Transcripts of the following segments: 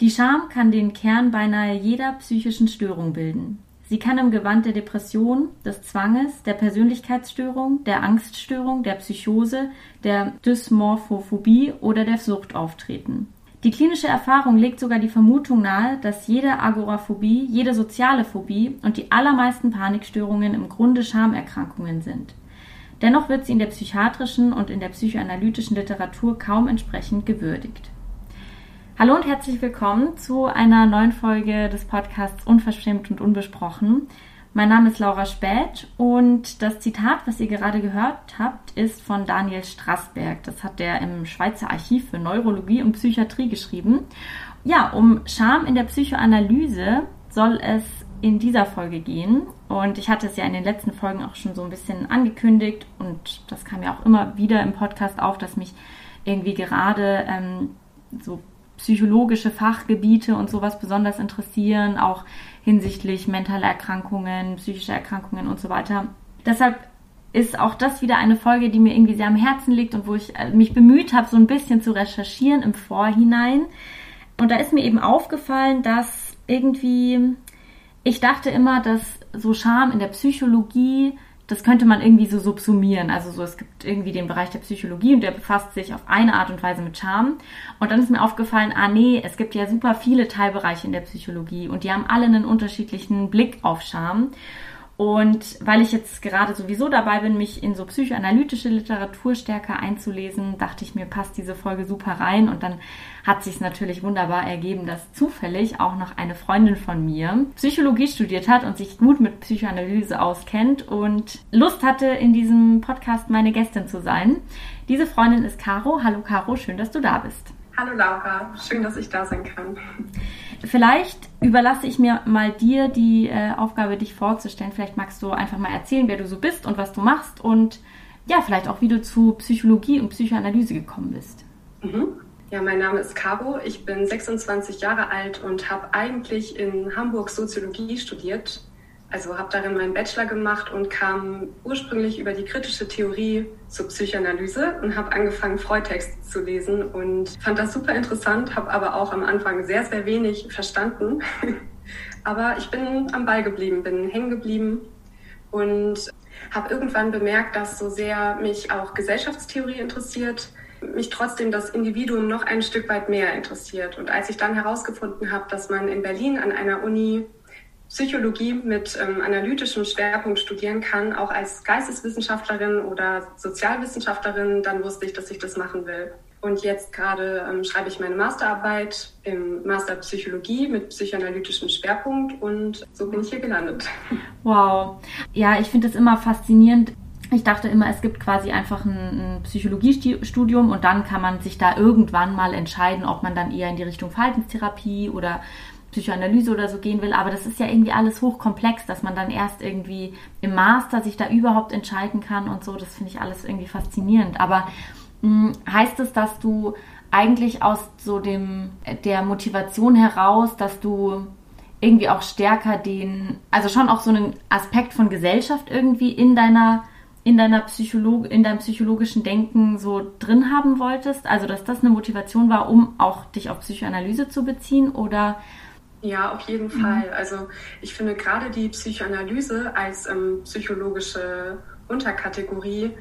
Die Scham kann den Kern beinahe jeder psychischen Störung bilden. Sie kann im Gewand der Depression, des Zwanges, der Persönlichkeitsstörung, der Angststörung, der Psychose, der Dysmorphophobie oder der Sucht auftreten. Die klinische Erfahrung legt sogar die Vermutung nahe, dass jede Agoraphobie, jede soziale Phobie und die allermeisten Panikstörungen im Grunde Schamerkrankungen sind. Dennoch wird sie in der psychiatrischen und in der psychoanalytischen Literatur kaum entsprechend gewürdigt. Hallo und herzlich willkommen zu einer neuen Folge des Podcasts Unverschämt und Unbesprochen. Mein Name ist Laura Späth und das Zitat, was ihr gerade gehört habt, ist von Daniel Strassberg. Das hat er im Schweizer Archiv für Neurologie und Psychiatrie geschrieben. Ja, um Scham in der Psychoanalyse soll es in dieser Folge gehen. Und ich hatte es ja in den letzten Folgen auch schon so ein bisschen angekündigt und das kam ja auch immer wieder im Podcast auf, dass mich irgendwie gerade ähm, so psychologische Fachgebiete und sowas besonders interessieren, auch hinsichtlich mentaler Erkrankungen, psychischer Erkrankungen und so weiter. Deshalb ist auch das wieder eine Folge, die mir irgendwie sehr am Herzen liegt und wo ich äh, mich bemüht habe, so ein bisschen zu recherchieren im Vorhinein. Und da ist mir eben aufgefallen, dass irgendwie, ich dachte immer, dass so Scham in der Psychologie das könnte man irgendwie so subsumieren. Also so, es gibt irgendwie den Bereich der Psychologie und der befasst sich auf eine Art und Weise mit Charme. Und dann ist mir aufgefallen, ah nee, es gibt ja super viele Teilbereiche in der Psychologie und die haben alle einen unterschiedlichen Blick auf Charme. Und weil ich jetzt gerade sowieso dabei bin, mich in so psychoanalytische Literatur stärker einzulesen, dachte ich mir, passt diese Folge super rein. Und dann hat sich natürlich wunderbar ergeben, dass zufällig auch noch eine Freundin von mir Psychologie studiert hat und sich gut mit Psychoanalyse auskennt und Lust hatte, in diesem Podcast meine Gästin zu sein. Diese Freundin ist Caro. Hallo Caro, schön, dass du da bist. Hallo Laura, schön, dass ich da sein kann. Vielleicht überlasse ich mir mal dir die äh, Aufgabe, dich vorzustellen. Vielleicht magst du einfach mal erzählen, wer du so bist und was du machst und ja, vielleicht auch, wie du zu Psychologie und Psychoanalyse gekommen bist. Mhm. Ja, mein Name ist Caro. Ich bin 26 Jahre alt und habe eigentlich in Hamburg Soziologie studiert also habe darin meinen Bachelor gemacht und kam ursprünglich über die kritische Theorie zur Psychoanalyse und habe angefangen, Freudtexte zu lesen und fand das super interessant, habe aber auch am Anfang sehr, sehr wenig verstanden. aber ich bin am Ball geblieben, bin hängen geblieben und habe irgendwann bemerkt, dass so sehr mich auch Gesellschaftstheorie interessiert, mich trotzdem das Individuum noch ein Stück weit mehr interessiert. Und als ich dann herausgefunden habe, dass man in Berlin an einer Uni Psychologie mit ähm, analytischem Schwerpunkt studieren kann, auch als Geisteswissenschaftlerin oder Sozialwissenschaftlerin, dann wusste ich, dass ich das machen will. Und jetzt gerade ähm, schreibe ich meine Masterarbeit im Master Psychologie mit psychoanalytischem Schwerpunkt und so bin ich hier gelandet. Wow. Ja, ich finde es immer faszinierend. Ich dachte immer, es gibt quasi einfach ein, ein Psychologiestudium und dann kann man sich da irgendwann mal entscheiden, ob man dann eher in die Richtung Verhaltenstherapie oder Psychoanalyse oder so gehen will, aber das ist ja irgendwie alles hochkomplex, dass man dann erst irgendwie im Master sich da überhaupt entscheiden kann und so. Das finde ich alles irgendwie faszinierend. Aber mh, hm, heißt es, dass du eigentlich aus so dem der Motivation heraus, dass du irgendwie auch stärker den, also schon auch so einen Aspekt von Gesellschaft irgendwie in deiner in deiner Psycholog in deinem psychologischen Denken so drin haben wolltest? Also, dass das eine Motivation war, um auch dich auf Psychoanalyse zu beziehen? Oder ja, auf jeden mhm. Fall. Also ich finde gerade die Psychoanalyse als ähm, psychologische Unterkategorie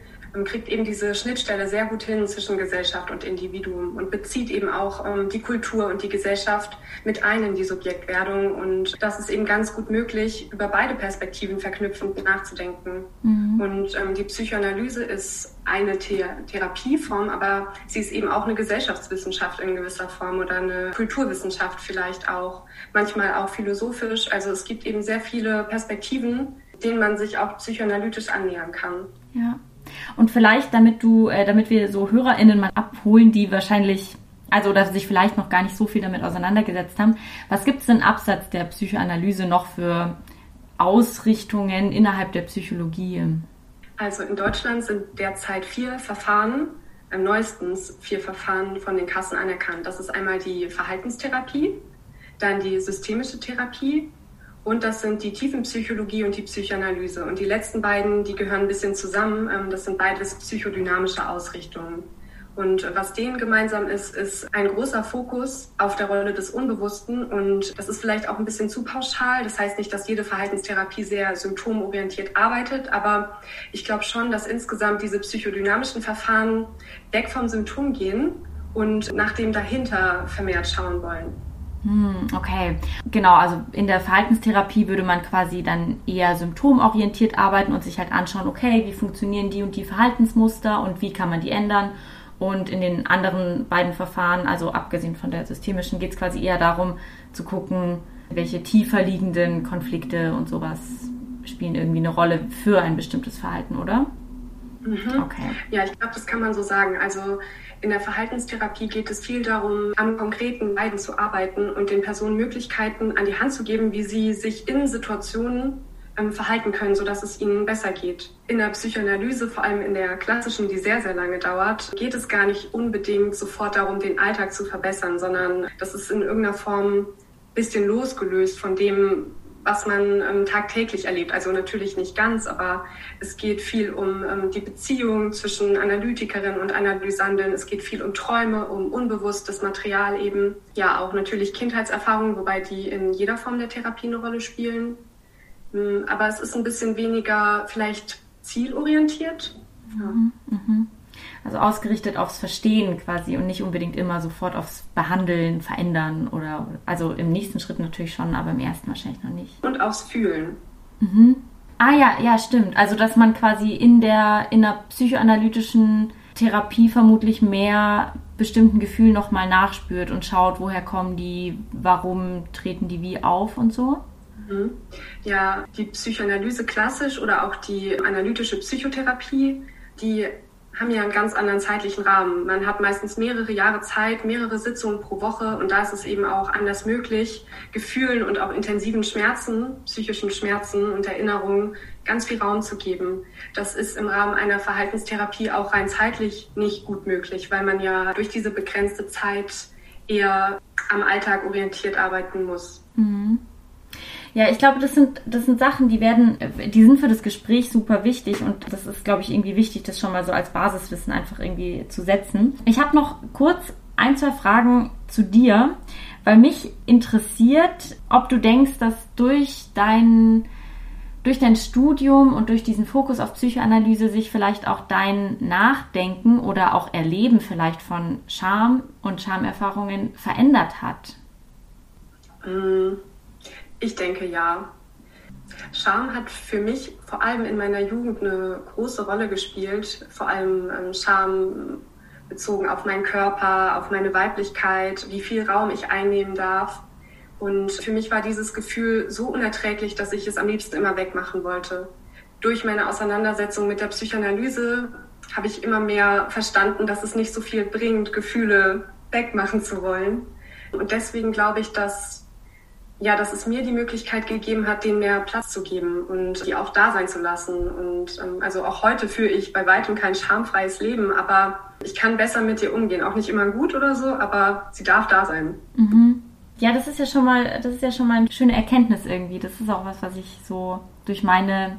kriegt eben diese Schnittstelle sehr gut hin zwischen Gesellschaft und Individuum und bezieht eben auch ähm, die Kultur und die Gesellschaft mit ein in die Subjektwerdung. Und das ist eben ganz gut möglich, über beide Perspektiven verknüpfend nachzudenken. Mhm. Und ähm, die Psychoanalyse ist eine The Therapieform, aber sie ist eben auch eine Gesellschaftswissenschaft in gewisser Form oder eine Kulturwissenschaft vielleicht auch, manchmal auch philosophisch. Also es gibt eben sehr viele Perspektiven, denen man sich auch psychoanalytisch annähern kann. Ja. Und vielleicht, damit du, äh, damit wir so HörerInnen mal abholen, die wahrscheinlich, also oder sich vielleicht noch gar nicht so viel damit auseinandergesetzt haben, was gibt es denn abseits der Psychoanalyse noch für Ausrichtungen innerhalb der Psychologie? Also in Deutschland sind derzeit vier Verfahren, äh, neuestens vier Verfahren von den Kassen anerkannt. Das ist einmal die Verhaltenstherapie, dann die systemische Therapie, und das sind die Tiefenpsychologie und die Psychoanalyse. Und die letzten beiden, die gehören ein bisschen zusammen. Ähm, das sind beides psychodynamische Ausrichtungen. Und was denen gemeinsam ist, ist ein großer Fokus auf der Rolle des Unbewussten. Und das ist vielleicht auch ein bisschen zu pauschal. Das heißt nicht, dass jede Verhaltenstherapie sehr symptomorientiert arbeitet. Aber ich glaube schon, dass insgesamt diese psychodynamischen Verfahren weg vom Symptom gehen und nach dem dahinter vermehrt schauen wollen. Hm, okay, genau. Also in der Verhaltenstherapie würde man quasi dann eher symptomorientiert arbeiten und sich halt anschauen, okay, wie funktionieren die und die Verhaltensmuster und wie kann man die ändern. Und in den anderen beiden Verfahren, also abgesehen von der systemischen, geht es quasi eher darum zu gucken, welche tiefer liegenden Konflikte und sowas spielen irgendwie eine Rolle für ein bestimmtes Verhalten, oder? Mhm. Okay. Ja, ich glaube, das kann man so sagen. Also in der Verhaltenstherapie geht es viel darum, am konkreten Leiden zu arbeiten und den Personen Möglichkeiten an die Hand zu geben, wie sie sich in Situationen ähm, verhalten können, sodass es ihnen besser geht. In der Psychoanalyse, vor allem in der klassischen, die sehr, sehr lange dauert, geht es gar nicht unbedingt sofort darum, den Alltag zu verbessern, sondern das ist in irgendeiner Form ein bisschen losgelöst von dem, was man ähm, tagtäglich erlebt. Also natürlich nicht ganz, aber es geht viel um ähm, die Beziehung zwischen Analytikerin und Analysandin. Es geht viel um Träume, um unbewusstes Material eben. Ja, auch natürlich Kindheitserfahrungen, wobei die in jeder Form der Therapie eine Rolle spielen. Ähm, aber es ist ein bisschen weniger vielleicht zielorientiert. Ja. Mhm, mh. Also ausgerichtet aufs Verstehen quasi und nicht unbedingt immer sofort aufs Behandeln, Verändern oder also im nächsten Schritt natürlich schon, aber im ersten wahrscheinlich noch nicht. Und aufs Fühlen. Mhm. Ah ja, ja, stimmt. Also dass man quasi in der in der psychoanalytischen Therapie vermutlich mehr bestimmten Gefühlen nochmal nachspürt und schaut, woher kommen die, warum treten die wie auf und so. Mhm. Ja, die Psychoanalyse klassisch oder auch die analytische Psychotherapie, die haben ja einen ganz anderen zeitlichen Rahmen. Man hat meistens mehrere Jahre Zeit, mehrere Sitzungen pro Woche und da ist es eben auch anders möglich, Gefühlen und auch intensiven Schmerzen, psychischen Schmerzen und Erinnerungen ganz viel Raum zu geben. Das ist im Rahmen einer Verhaltenstherapie auch rein zeitlich nicht gut möglich, weil man ja durch diese begrenzte Zeit eher am Alltag orientiert arbeiten muss. Mhm. Ja, ich glaube, das sind, das sind Sachen, die werden, die sind für das Gespräch super wichtig und das ist, glaube ich, irgendwie wichtig, das schon mal so als Basiswissen einfach irgendwie zu setzen. Ich habe noch kurz ein, zwei Fragen zu dir, weil mich interessiert, ob du denkst, dass durch dein, durch dein Studium und durch diesen Fokus auf Psychoanalyse sich vielleicht auch dein Nachdenken oder auch Erleben vielleicht von Scham und Schamerfahrungen verändert hat. Mm. Ich denke ja. Scham hat für mich vor allem in meiner Jugend eine große Rolle gespielt. Vor allem ähm, Scham bezogen auf meinen Körper, auf meine Weiblichkeit, wie viel Raum ich einnehmen darf. Und für mich war dieses Gefühl so unerträglich, dass ich es am liebsten immer wegmachen wollte. Durch meine Auseinandersetzung mit der Psychoanalyse habe ich immer mehr verstanden, dass es nicht so viel bringt, Gefühle wegmachen zu wollen. Und deswegen glaube ich, dass ja, dass es mir die Möglichkeit gegeben hat, denen mehr Platz zu geben und die auch da sein zu lassen. Und ähm, also auch heute führe ich bei weitem kein schamfreies Leben, aber ich kann besser mit ihr umgehen. Auch nicht immer gut oder so, aber sie darf da sein. Mhm. Ja, das ist ja schon mal, das ist ja schon mal eine schöne Erkenntnis irgendwie. Das ist auch was, was ich so durch meine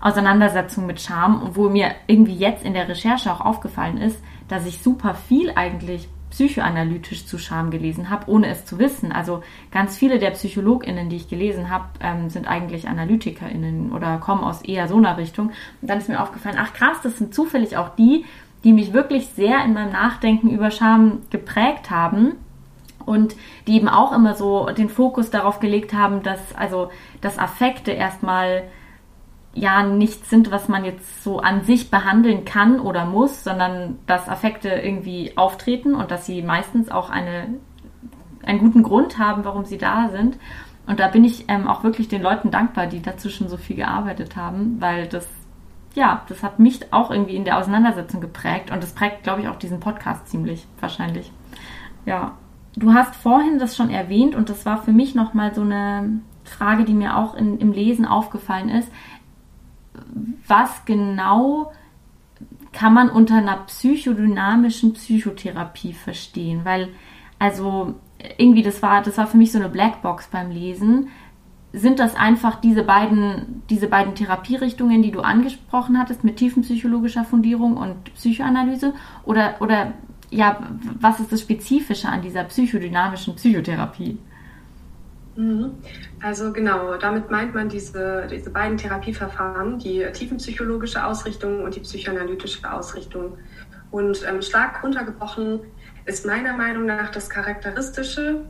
Auseinandersetzung mit Scham, wo mir irgendwie jetzt in der Recherche auch aufgefallen ist, dass ich super viel eigentlich psychoanalytisch zu Scham gelesen habe, ohne es zu wissen. Also ganz viele der PsychologInnen, die ich gelesen habe, ähm, sind eigentlich AnalytikerInnen oder kommen aus eher so einer Richtung. Und dann ist mir aufgefallen, ach krass, das sind zufällig auch die, die mich wirklich sehr in meinem Nachdenken über Scham geprägt haben und die eben auch immer so den Fokus darauf gelegt haben, dass also dass Affekte erstmal ja nichts sind, was man jetzt so an sich behandeln kann oder muss, sondern dass Affekte irgendwie auftreten und dass sie meistens auch eine, einen guten Grund haben, warum sie da sind. Und da bin ich ähm, auch wirklich den Leuten dankbar, die dazu schon so viel gearbeitet haben, weil das, ja, das hat mich auch irgendwie in der Auseinandersetzung geprägt und das prägt, glaube ich, auch diesen Podcast ziemlich wahrscheinlich. Ja. Du hast vorhin das schon erwähnt und das war für mich nochmal so eine Frage, die mir auch in, im Lesen aufgefallen ist was genau kann man unter einer psychodynamischen Psychotherapie verstehen? Weil, also, irgendwie, das war, das war für mich so eine Blackbox beim Lesen. Sind das einfach diese beiden, diese beiden Therapierichtungen, die du angesprochen hattest, mit tiefenpsychologischer Fundierung und Psychoanalyse? Oder, oder ja, was ist das Spezifische an dieser psychodynamischen Psychotherapie? Mhm. Also genau, damit meint man diese, diese beiden Therapieverfahren, die tiefenpsychologische Ausrichtung und die psychoanalytische Ausrichtung. Und ähm, stark runtergebrochen ist meiner Meinung nach das Charakteristische,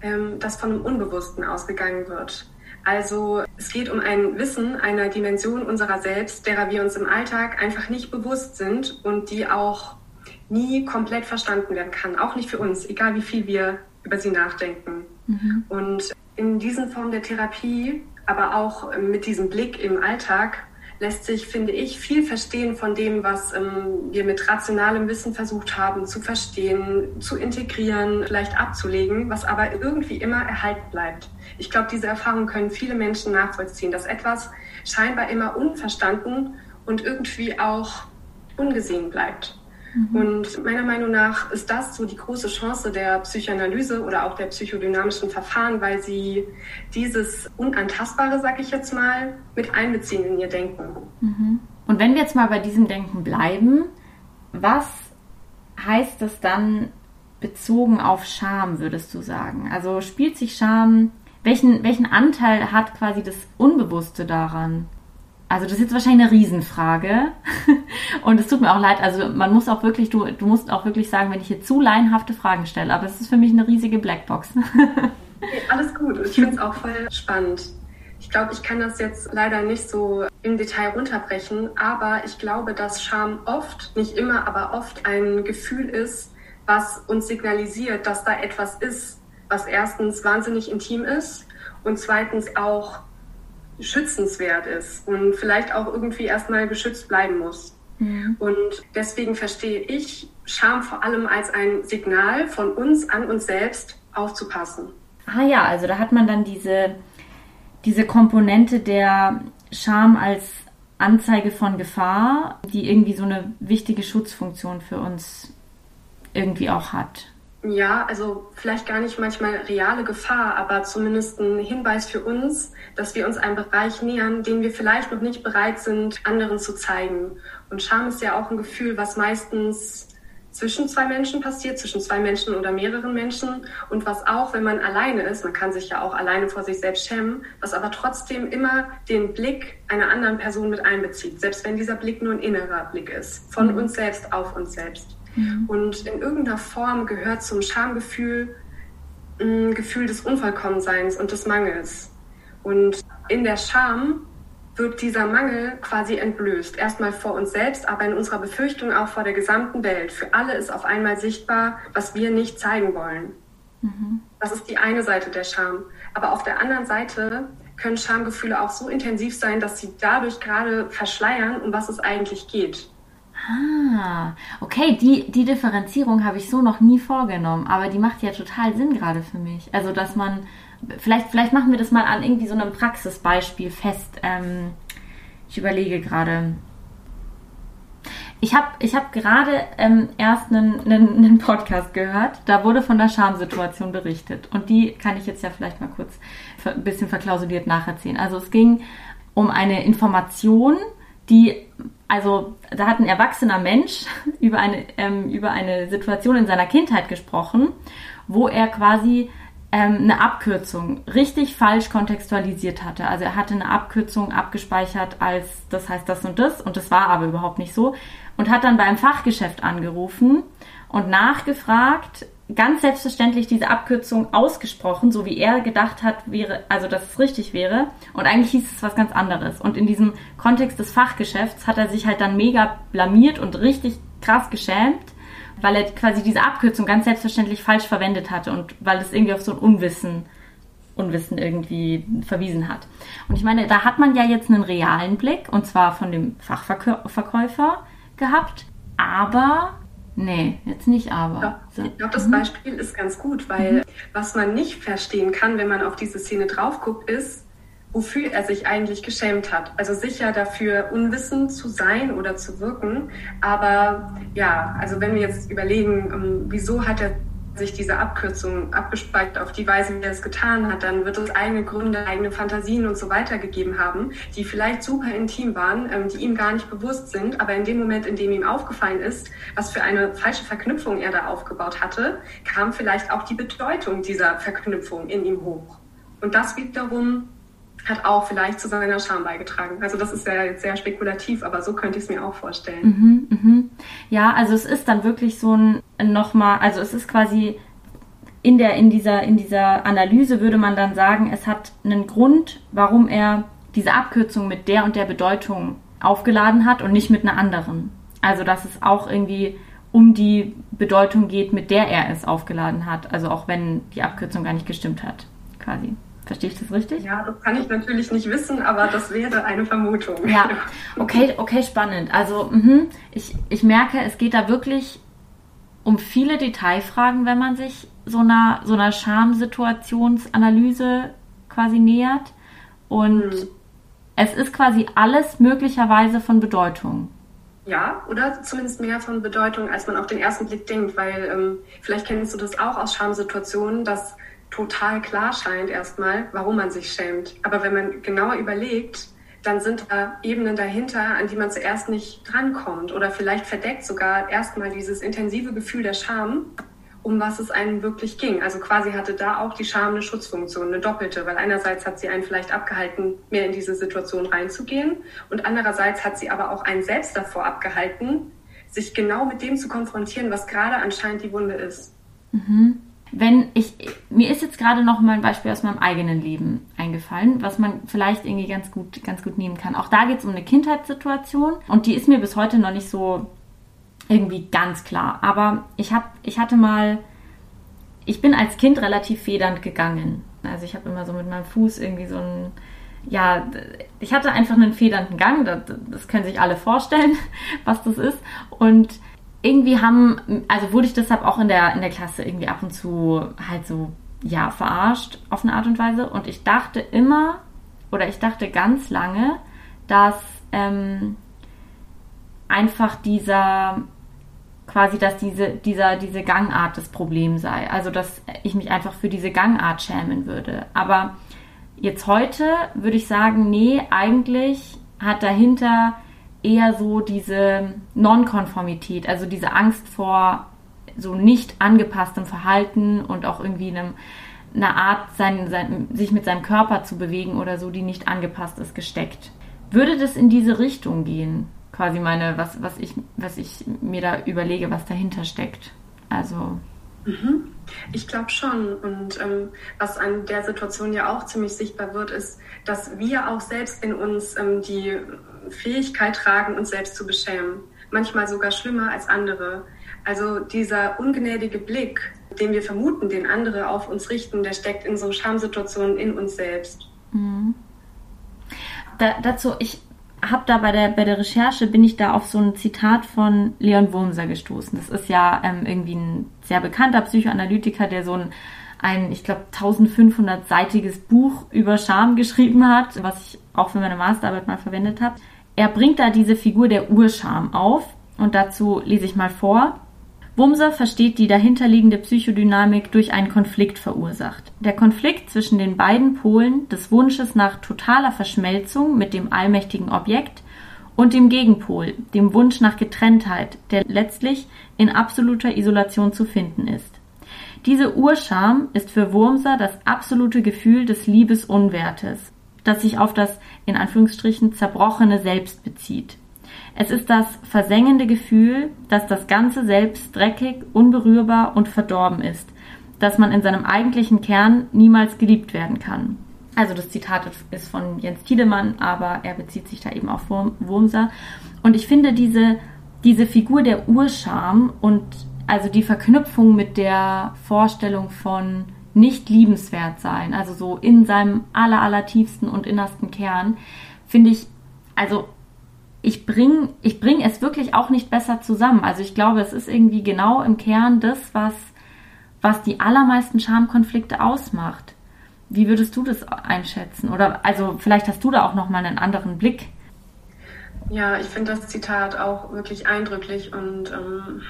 ähm, das von dem Unbewussten ausgegangen wird. Also es geht um ein Wissen einer Dimension unserer selbst, derer wir uns im Alltag einfach nicht bewusst sind und die auch nie komplett verstanden werden kann, auch nicht für uns, egal wie viel wir über sie nachdenken. Mhm. Und in diesen Formen der Therapie, aber auch mit diesem Blick im Alltag, lässt sich, finde ich, viel verstehen von dem, was ähm, wir mit rationalem Wissen versucht haben zu verstehen, zu integrieren, vielleicht abzulegen, was aber irgendwie immer erhalten bleibt. Ich glaube, diese Erfahrung können viele Menschen nachvollziehen, dass etwas scheinbar immer unverstanden und irgendwie auch ungesehen bleibt. Mhm. Und meiner Meinung nach ist das so die große Chance der Psychoanalyse oder auch der psychodynamischen Verfahren, weil sie dieses Unantastbare, sag ich jetzt mal, mit einbeziehen in ihr Denken. Mhm. Und wenn wir jetzt mal bei diesem Denken bleiben, was heißt das dann bezogen auf Scham, würdest du sagen? Also spielt sich Scham, welchen, welchen Anteil hat quasi das Unbewusste daran? Also das ist jetzt wahrscheinlich eine Riesenfrage. Und es tut mir auch leid. Also man muss auch wirklich, du, du musst auch wirklich sagen, wenn ich hier zu laienhafte Fragen stelle. Aber es ist für mich eine riesige Blackbox. alles gut. Ich finde es auch voll spannend. Ich glaube, ich kann das jetzt leider nicht so im Detail runterbrechen, aber ich glaube, dass Scham oft, nicht immer, aber oft ein Gefühl ist, was uns signalisiert, dass da etwas ist, was erstens wahnsinnig intim ist und zweitens auch schützenswert ist und vielleicht auch irgendwie erstmal geschützt bleiben muss. Mhm. Und deswegen verstehe ich Scham vor allem als ein Signal von uns an uns selbst aufzupassen. Ah ja, also da hat man dann diese, diese Komponente der Scham als Anzeige von Gefahr, die irgendwie so eine wichtige Schutzfunktion für uns irgendwie auch hat. Ja, also vielleicht gar nicht manchmal reale Gefahr, aber zumindest ein Hinweis für uns, dass wir uns einem Bereich nähern, den wir vielleicht noch nicht bereit sind, anderen zu zeigen. Und Scham ist ja auch ein Gefühl, was meistens zwischen zwei Menschen passiert, zwischen zwei Menschen oder mehreren Menschen und was auch, wenn man alleine ist, man kann sich ja auch alleine vor sich selbst schämen, was aber trotzdem immer den Blick einer anderen Person mit einbezieht, selbst wenn dieser Blick nur ein innerer Blick ist, von mhm. uns selbst auf uns selbst. Mhm. Und in irgendeiner Form gehört zum Schamgefühl ein Gefühl des Unvollkommenseins und des Mangels. Und in der Scham wird dieser Mangel quasi entblößt. Erstmal vor uns selbst, aber in unserer Befürchtung auch vor der gesamten Welt. Für alle ist auf einmal sichtbar, was wir nicht zeigen wollen. Mhm. Das ist die eine Seite der Scham. Aber auf der anderen Seite können Schamgefühle auch so intensiv sein, dass sie dadurch gerade verschleiern, um was es eigentlich geht. Ah, okay, die, die Differenzierung habe ich so noch nie vorgenommen, aber die macht ja total Sinn gerade für mich. Also, dass man, vielleicht, vielleicht machen wir das mal an irgendwie so einem Praxisbeispiel fest. Ähm, ich überlege gerade. Ich habe ich hab gerade ähm, erst einen, einen, einen Podcast gehört, da wurde von der Schamsituation berichtet. Und die kann ich jetzt ja vielleicht mal kurz ein bisschen verklausuliert nacherzählen. Also es ging um eine Information, die also da hat ein erwachsener Mensch über eine, ähm, über eine Situation in seiner Kindheit gesprochen, wo er quasi ähm, eine Abkürzung richtig falsch kontextualisiert hatte. Also er hatte eine Abkürzung abgespeichert als das heißt das und das und das war aber überhaupt nicht so und hat dann beim Fachgeschäft angerufen und nachgefragt, ganz selbstverständlich diese Abkürzung ausgesprochen, so wie er gedacht hat, wäre, also dass es richtig wäre. Und eigentlich hieß es was ganz anderes. Und in diesem Kontext des Fachgeschäfts hat er sich halt dann mega blamiert und richtig krass geschämt, weil er quasi diese Abkürzung ganz selbstverständlich falsch verwendet hatte und weil es irgendwie auf so ein Unwissen, Unwissen irgendwie verwiesen hat. Und ich meine, da hat man ja jetzt einen realen Blick und zwar von dem Fachverkäufer gehabt, aber Nee, jetzt nicht aber. So. Ich glaube, das mhm. Beispiel ist ganz gut, weil mhm. was man nicht verstehen kann, wenn man auf diese Szene drauf guckt, ist, wofür er sich eigentlich geschämt hat. Also sicher dafür unwissend zu sein oder zu wirken. Aber ja, also wenn wir jetzt überlegen, ähm, wieso hat er sich diese Abkürzung abgespeichert auf die Weise, wie er es getan hat, dann wird es eigene Gründe, eigene Fantasien und so weiter gegeben haben, die vielleicht super intim waren, ähm, die ihm gar nicht bewusst sind, aber in dem Moment, in dem ihm aufgefallen ist, was für eine falsche Verknüpfung er da aufgebaut hatte, kam vielleicht auch die Bedeutung dieser Verknüpfung in ihm hoch. Und das wiederum hat auch vielleicht zu seiner Scham beigetragen. Also das ist ja jetzt sehr spekulativ, aber so könnte ich es mir auch vorstellen. Mhm, mhm. Ja, also es ist dann wirklich so ein nochmal, also es ist quasi in der in dieser in dieser Analyse würde man dann sagen, es hat einen Grund, warum er diese Abkürzung mit der und der Bedeutung aufgeladen hat und nicht mit einer anderen. Also dass es auch irgendwie um die Bedeutung geht, mit der er es aufgeladen hat. Also auch wenn die Abkürzung gar nicht gestimmt hat, quasi. Verstehe ich das richtig? Ja, das kann ich natürlich nicht wissen, aber das wäre eine Vermutung. Ja, okay, okay, spannend. Also mh, ich, ich merke, es geht da wirklich um viele Detailfragen, wenn man sich so einer, so einer Schamsituationsanalyse quasi nähert. Und hm. es ist quasi alles möglicherweise von Bedeutung. Ja, oder zumindest mehr von Bedeutung, als man auf den ersten Blick denkt, weil ähm, vielleicht kennst du das auch aus Schamsituationen, dass total klar scheint erstmal, warum man sich schämt. Aber wenn man genauer überlegt, dann sind da Ebenen dahinter, an die man zuerst nicht drankommt oder vielleicht verdeckt sogar erstmal dieses intensive Gefühl der Scham, um was es einem wirklich ging. Also quasi hatte da auch die Scham eine Schutzfunktion, eine doppelte, weil einerseits hat sie einen vielleicht abgehalten, mehr in diese Situation reinzugehen und andererseits hat sie aber auch einen selbst davor abgehalten, sich genau mit dem zu konfrontieren, was gerade anscheinend die Wunde ist. Mhm wenn ich, mir ist jetzt gerade noch mal ein Beispiel aus meinem eigenen Leben eingefallen, was man vielleicht irgendwie ganz gut, ganz gut nehmen kann. Auch da geht es um eine Kindheitssituation und die ist mir bis heute noch nicht so irgendwie ganz klar. Aber ich hab, ich hatte mal, ich bin als Kind relativ federnd gegangen. Also ich habe immer so mit meinem Fuß irgendwie so ein, ja, ich hatte einfach einen federnden Gang. Das, das können sich alle vorstellen, was das ist. Und irgendwie haben, also wurde ich deshalb auch in der, in der Klasse irgendwie ab und zu halt so, ja, verarscht auf eine Art und Weise. Und ich dachte immer, oder ich dachte ganz lange, dass ähm, einfach dieser, quasi, dass diese, dieser, diese Gangart das Problem sei. Also, dass ich mich einfach für diese Gangart schämen würde. Aber jetzt heute würde ich sagen, nee, eigentlich hat dahinter eher so diese Nonkonformität, also diese Angst vor so nicht angepasstem Verhalten und auch irgendwie einem, einer Art, sein, sein, sich mit seinem Körper zu bewegen oder so, die nicht angepasst ist, gesteckt. Würde das in diese Richtung gehen? Quasi meine, was, was, ich, was ich mir da überlege, was dahinter steckt. Also. Mhm. Ich glaube schon. Und ähm, was an der Situation ja auch ziemlich sichtbar wird, ist, dass wir auch selbst in uns ähm, die Fähigkeit tragen, uns selbst zu beschämen. Manchmal sogar schlimmer als andere. Also dieser ungnädige Blick, den wir vermuten, den andere auf uns richten, der steckt in so Schamsituationen in uns selbst. Mhm. Da, dazu, ich habe da bei der, bei der Recherche, bin ich da auf so ein Zitat von Leon Wurmser gestoßen. Das ist ja ähm, irgendwie ein sehr bekannter Psychoanalytiker, der so ein, ein ich glaube, 1500-seitiges Buch über Scham geschrieben hat, was ich auch für meine Masterarbeit mal verwendet habe er bringt da diese Figur der Urscham auf und dazu lese ich mal vor. Wumser versteht die dahinterliegende Psychodynamik durch einen Konflikt verursacht. Der Konflikt zwischen den beiden Polen des Wunsches nach totaler Verschmelzung mit dem allmächtigen Objekt und dem Gegenpol, dem Wunsch nach Getrenntheit, der letztlich in absoluter Isolation zu finden ist. Diese Urscham ist für Wurmser das absolute Gefühl des Liebesunwertes, das sich auf das in Anführungsstrichen zerbrochene Selbst bezieht. Es ist das versengende Gefühl, dass das ganze Selbst dreckig, unberührbar und verdorben ist, dass man in seinem eigentlichen Kern niemals geliebt werden kann. Also das Zitat ist von Jens Tiedemann, aber er bezieht sich da eben auf Wurmser. Und ich finde diese, diese Figur der Urscham und also die Verknüpfung mit der Vorstellung von nicht liebenswert sein, also so in seinem aller, aller tiefsten und innersten Kern, finde ich, also ich bringe ich bring es wirklich auch nicht besser zusammen. Also ich glaube, es ist irgendwie genau im Kern das, was, was die allermeisten Schamkonflikte ausmacht. Wie würdest du das einschätzen? Oder also vielleicht hast du da auch nochmal einen anderen Blick. Ja, ich finde das Zitat auch wirklich eindrücklich und ähm,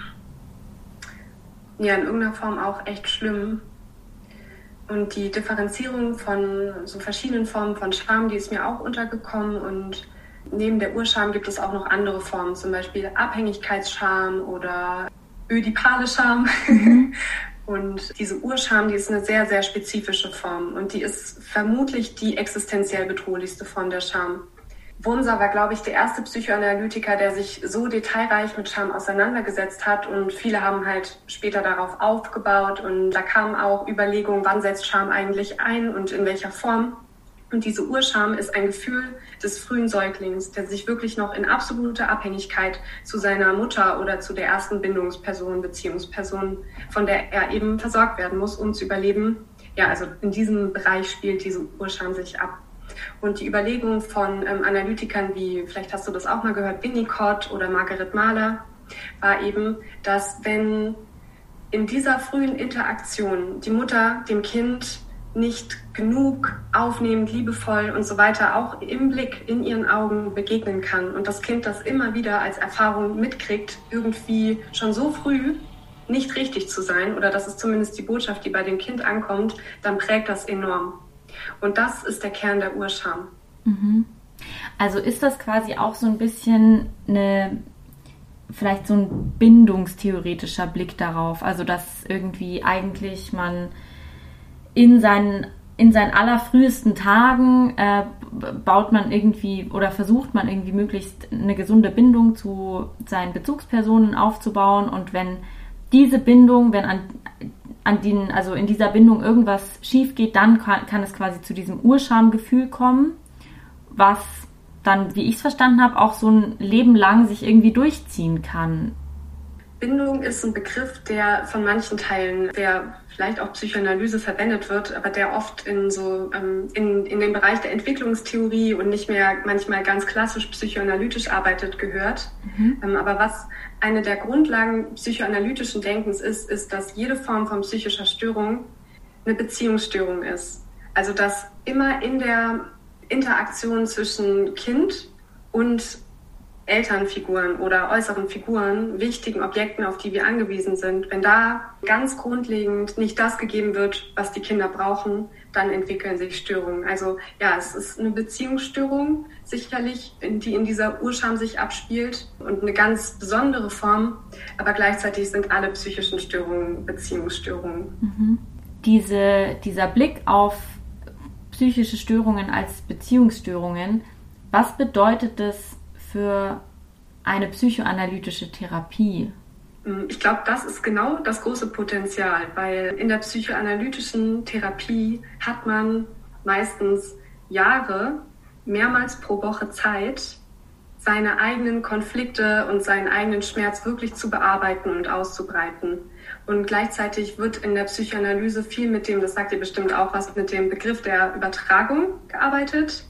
ja in irgendeiner Form auch echt schlimm. Und die Differenzierung von so verschiedenen Formen von Scham, die ist mir auch untergekommen. Und neben der Urscham gibt es auch noch andere Formen, zum Beispiel Abhängigkeitsscham oder ödipale Scham. Mhm. Und diese Urscham, die ist eine sehr, sehr spezifische Form und die ist vermutlich die existenziell bedrohlichste Form der Scham. Wurmser war, glaube ich, der erste Psychoanalytiker, der sich so detailreich mit Scham auseinandergesetzt hat und viele haben halt später darauf aufgebaut und da kamen auch Überlegungen, wann setzt Scham eigentlich ein und in welcher Form. Und diese Urscham ist ein Gefühl des frühen Säuglings, der sich wirklich noch in absoluter Abhängigkeit zu seiner Mutter oder zu der ersten Bindungsperson, Beziehungsperson, von der er eben versorgt werden muss, um zu überleben. Ja, also in diesem Bereich spielt diese Urscham sich ab. Und die Überlegung von ähm, Analytikern wie, vielleicht hast du das auch mal gehört, Winnicott oder Margaret Mahler, war eben, dass wenn in dieser frühen Interaktion die Mutter dem Kind nicht genug aufnehmend, liebevoll und so weiter auch im Blick, in ihren Augen begegnen kann und das Kind das immer wieder als Erfahrung mitkriegt, irgendwie schon so früh nicht richtig zu sein oder das ist zumindest die Botschaft, die bei dem Kind ankommt, dann prägt das enorm. Und das ist der Kern der Urscham. Mhm. Also ist das quasi auch so ein bisschen eine, vielleicht so ein bindungstheoretischer Blick darauf. Also dass irgendwie eigentlich man in seinen in seinen allerfrühesten Tagen äh, baut man irgendwie oder versucht man irgendwie möglichst eine gesunde Bindung zu seinen Bezugspersonen aufzubauen und wenn diese Bindung, wenn an an den, also in dieser Bindung irgendwas schief geht, dann kann, kann es quasi zu diesem Urschamgefühl kommen, was dann, wie ich es verstanden habe, auch so ein Leben lang sich irgendwie durchziehen kann. Bindung ist ein Begriff, der von manchen Teilen der vielleicht auch Psychoanalyse verwendet wird, aber der oft in so ähm, in, in den Bereich der Entwicklungstheorie und nicht mehr manchmal ganz klassisch psychoanalytisch arbeitet, gehört. Mhm. Ähm, aber was eine der Grundlagen psychoanalytischen Denkens ist, ist, dass jede Form von psychischer Störung eine Beziehungsstörung ist. Also dass immer in der Interaktion zwischen Kind und Elternfiguren oder äußeren Figuren, wichtigen Objekten, auf die wir angewiesen sind, wenn da ganz grundlegend nicht das gegeben wird, was die Kinder brauchen, dann entwickeln sich Störungen. Also ja, es ist eine Beziehungsstörung sicherlich, die in dieser Urscham sich abspielt und eine ganz besondere Form, aber gleichzeitig sind alle psychischen Störungen Beziehungsstörungen. Mhm. Diese, dieser Blick auf psychische Störungen als Beziehungsstörungen, was bedeutet das für eine psychoanalytische Therapie? Mm, ich glaube, das ist genau das große Potenzial, weil in der psychoanalytischen Therapie hat man meistens Jahre, mehrmals pro Woche Zeit, seine eigenen Konflikte und seinen eigenen Schmerz wirklich zu bearbeiten und auszubreiten. Und gleichzeitig wird in der Psychoanalyse viel mit dem, das sagt ihr bestimmt auch was, mit dem Begriff der Übertragung gearbeitet.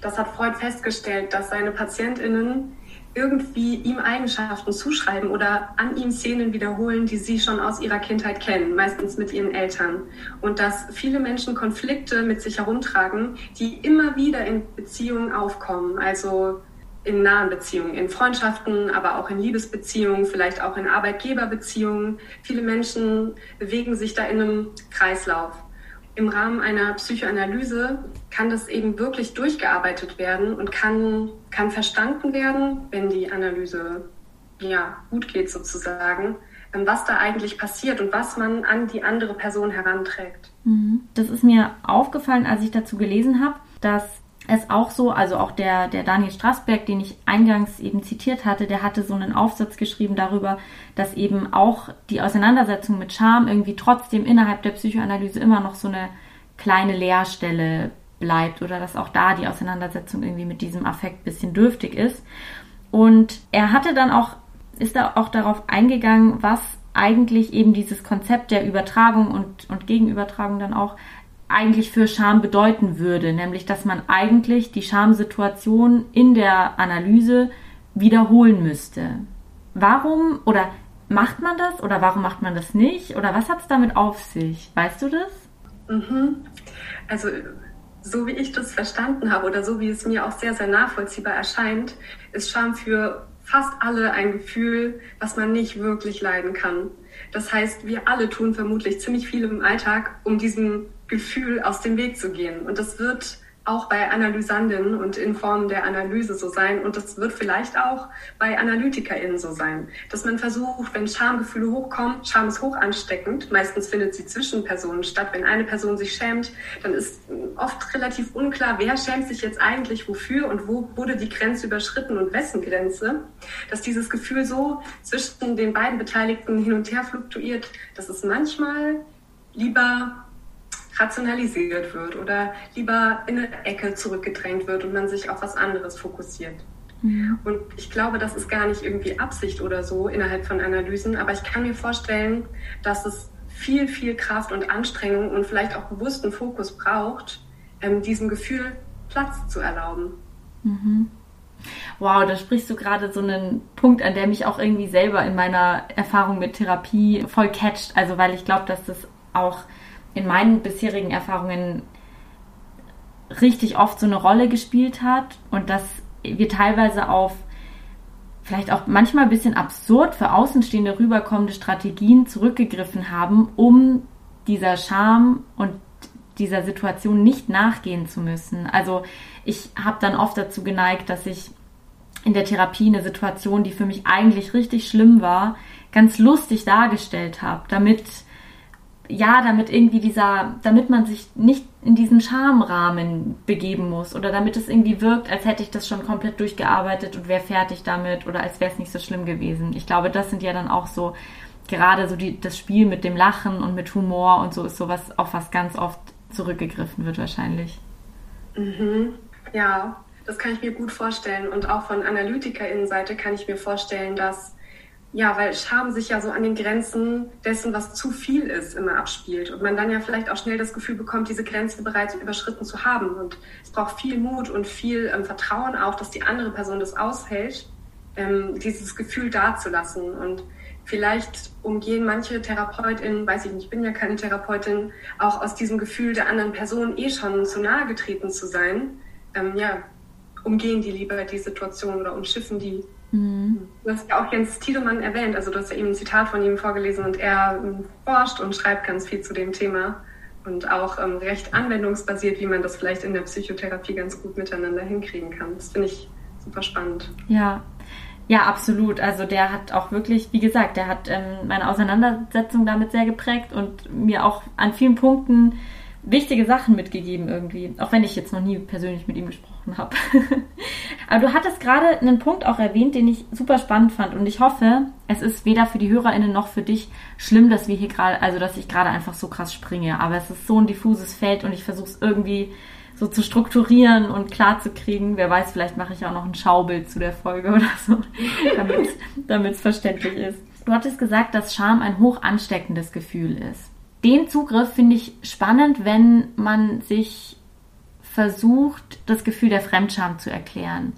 Das hat Freud festgestellt, dass seine PatientInnen irgendwie ihm Eigenschaften zuschreiben oder an ihm Szenen wiederholen, die sie schon aus ihrer Kindheit kennen, meistens mit ihren Eltern. Und dass viele Menschen Konflikte mit sich herumtragen, die immer wieder in Beziehungen aufkommen. Also in nahen Beziehungen, in Freundschaften, aber auch in Liebesbeziehungen, vielleicht auch in Arbeitgeberbeziehungen. Viele Menschen bewegen sich da in einem Kreislauf im Rahmen einer Psychoanalyse kann das eben wirklich durchgearbeitet werden und kann, kann verstanden werden, wenn die Analyse ja, gut geht sozusagen, ähm, was da eigentlich passiert und was man an die andere Person heranträgt. Mhm. Das ist mir aufgefallen, als ich dazu gelesen habe, dass es auch so, also auch der, der Daniel Strassberg, den ich eingangs eben zitiert hatte, der hatte so einen Aufsatz geschrieben darüber, dass eben auch die Auseinandersetzung mit Scham irgendwie trotzdem innerhalb der Psychoanalyse immer noch so eine kleine Leerstelle bleibt oder dass auch da die Auseinandersetzung irgendwie mit diesem Affekt bisschen dürftig ist. Und er hatte dann auch, ist da auch darauf eingegangen, was eigentlich eben dieses Konzept der Übertragung und, und Gegenübertragung dann auch eigentlich für Scham bedeuten würde, nämlich dass man eigentlich die Schamsituation in der Analyse wiederholen müsste. Warum oder macht man das oder warum macht man das nicht oder was hat es damit auf sich? Weißt du das? Mhm. Also so wie ich das verstanden habe oder so wie es mir auch sehr, sehr nachvollziehbar erscheint, ist Scham für fast alle ein Gefühl, was man nicht wirklich leiden kann. Das heißt, wir alle tun vermutlich ziemlich viel im Alltag, um diesem Gefühl aus dem Weg zu gehen. Und das wird auch bei Analysandinnen und in Form der Analyse so sein. Und das wird vielleicht auch bei AnalytikerInnen so sein, dass man versucht, wenn Schamgefühle hochkommen, Scham ist hoch ansteckend. Meistens findet sie zwischen Personen statt. Wenn eine Person sich schämt, dann ist oft relativ unklar, wer schämt sich jetzt eigentlich wofür und wo wurde die Grenze überschritten und wessen Grenze. Dass dieses Gefühl so zwischen den beiden Beteiligten hin und her fluktuiert, dass es manchmal lieber rationalisiert wird oder lieber in eine Ecke zurückgedrängt wird und man sich auf was anderes fokussiert. Ja. Und ich glaube, das ist gar nicht irgendwie Absicht oder so innerhalb von Analysen, aber ich kann mir vorstellen, dass es viel, viel Kraft und Anstrengung und vielleicht auch bewussten Fokus braucht, ähm, diesem Gefühl Platz zu erlauben. Mhm. Wow, da sprichst du gerade so einen Punkt, an der mich auch irgendwie selber in meiner Erfahrung mit Therapie voll catcht. Also weil ich glaube, dass das auch in meinen bisherigen Erfahrungen richtig oft so eine Rolle gespielt hat und dass wir teilweise auf vielleicht auch manchmal ein bisschen absurd für Außenstehende rüberkommende Strategien zurückgegriffen haben, um dieser Scham und dieser Situation nicht nachgehen zu müssen. Also ich habe dann oft dazu geneigt, dass ich in der Therapie eine Situation, die für mich eigentlich richtig schlimm war, ganz lustig dargestellt habe, damit ja, damit irgendwie dieser, damit man sich nicht in diesen Schamrahmen begeben muss oder damit es irgendwie wirkt, als hätte ich das schon komplett durchgearbeitet und wäre fertig damit oder als wäre es nicht so schlimm gewesen. Ich glaube, das sind ja dann auch so, gerade so die, das Spiel mit dem Lachen und mit Humor und so ist sowas, auf was ganz oft zurückgegriffen wird wahrscheinlich. Mhm. Ja, das kann ich mir gut vorstellen und auch von AnalytikerInnenseite kann ich mir vorstellen, dass ja, weil Scham sich ja so an den Grenzen dessen, was zu viel ist, immer abspielt. Und man dann ja vielleicht auch schnell das Gefühl bekommt, diese Grenze bereits überschritten zu haben. Und es braucht viel Mut und viel ähm, Vertrauen auch, dass die andere Person das aushält, ähm, dieses Gefühl dazulassen. Und vielleicht umgehen manche TherapeutInnen, weiß ich nicht, ich bin ja keine Therapeutin, auch aus diesem Gefühl der anderen Person eh schon zu nahe getreten zu sein. Ähm, ja, umgehen die lieber die Situation oder umschiffen die Mhm. Du hast ja auch Jens Tiedemann erwähnt, also du hast ja eben ein Zitat von ihm vorgelesen und er ähm, forscht und schreibt ganz viel zu dem Thema und auch ähm, recht anwendungsbasiert, wie man das vielleicht in der Psychotherapie ganz gut miteinander hinkriegen kann. Das finde ich super spannend. Ja. Ja, absolut. Also der hat auch wirklich, wie gesagt, der hat ähm, meine Auseinandersetzung damit sehr geprägt und mir auch an vielen Punkten wichtige Sachen mitgegeben irgendwie, auch wenn ich jetzt noch nie persönlich mit ihm gesprochen habe. Aber du hattest gerade einen Punkt auch erwähnt, den ich super spannend fand und ich hoffe, es ist weder für die Hörerinnen noch für dich schlimm, dass wir hier gerade, also dass ich gerade einfach so krass springe. Aber es ist so ein diffuses Feld und ich versuche es irgendwie so zu strukturieren und klar zu kriegen. Wer weiß, vielleicht mache ich auch noch ein Schaubild zu der Folge oder so, damit es verständlich ist. Du hattest gesagt, dass Scham ein hoch ansteckendes Gefühl ist den Zugriff finde ich spannend, wenn man sich versucht, das Gefühl der Fremdscham zu erklären.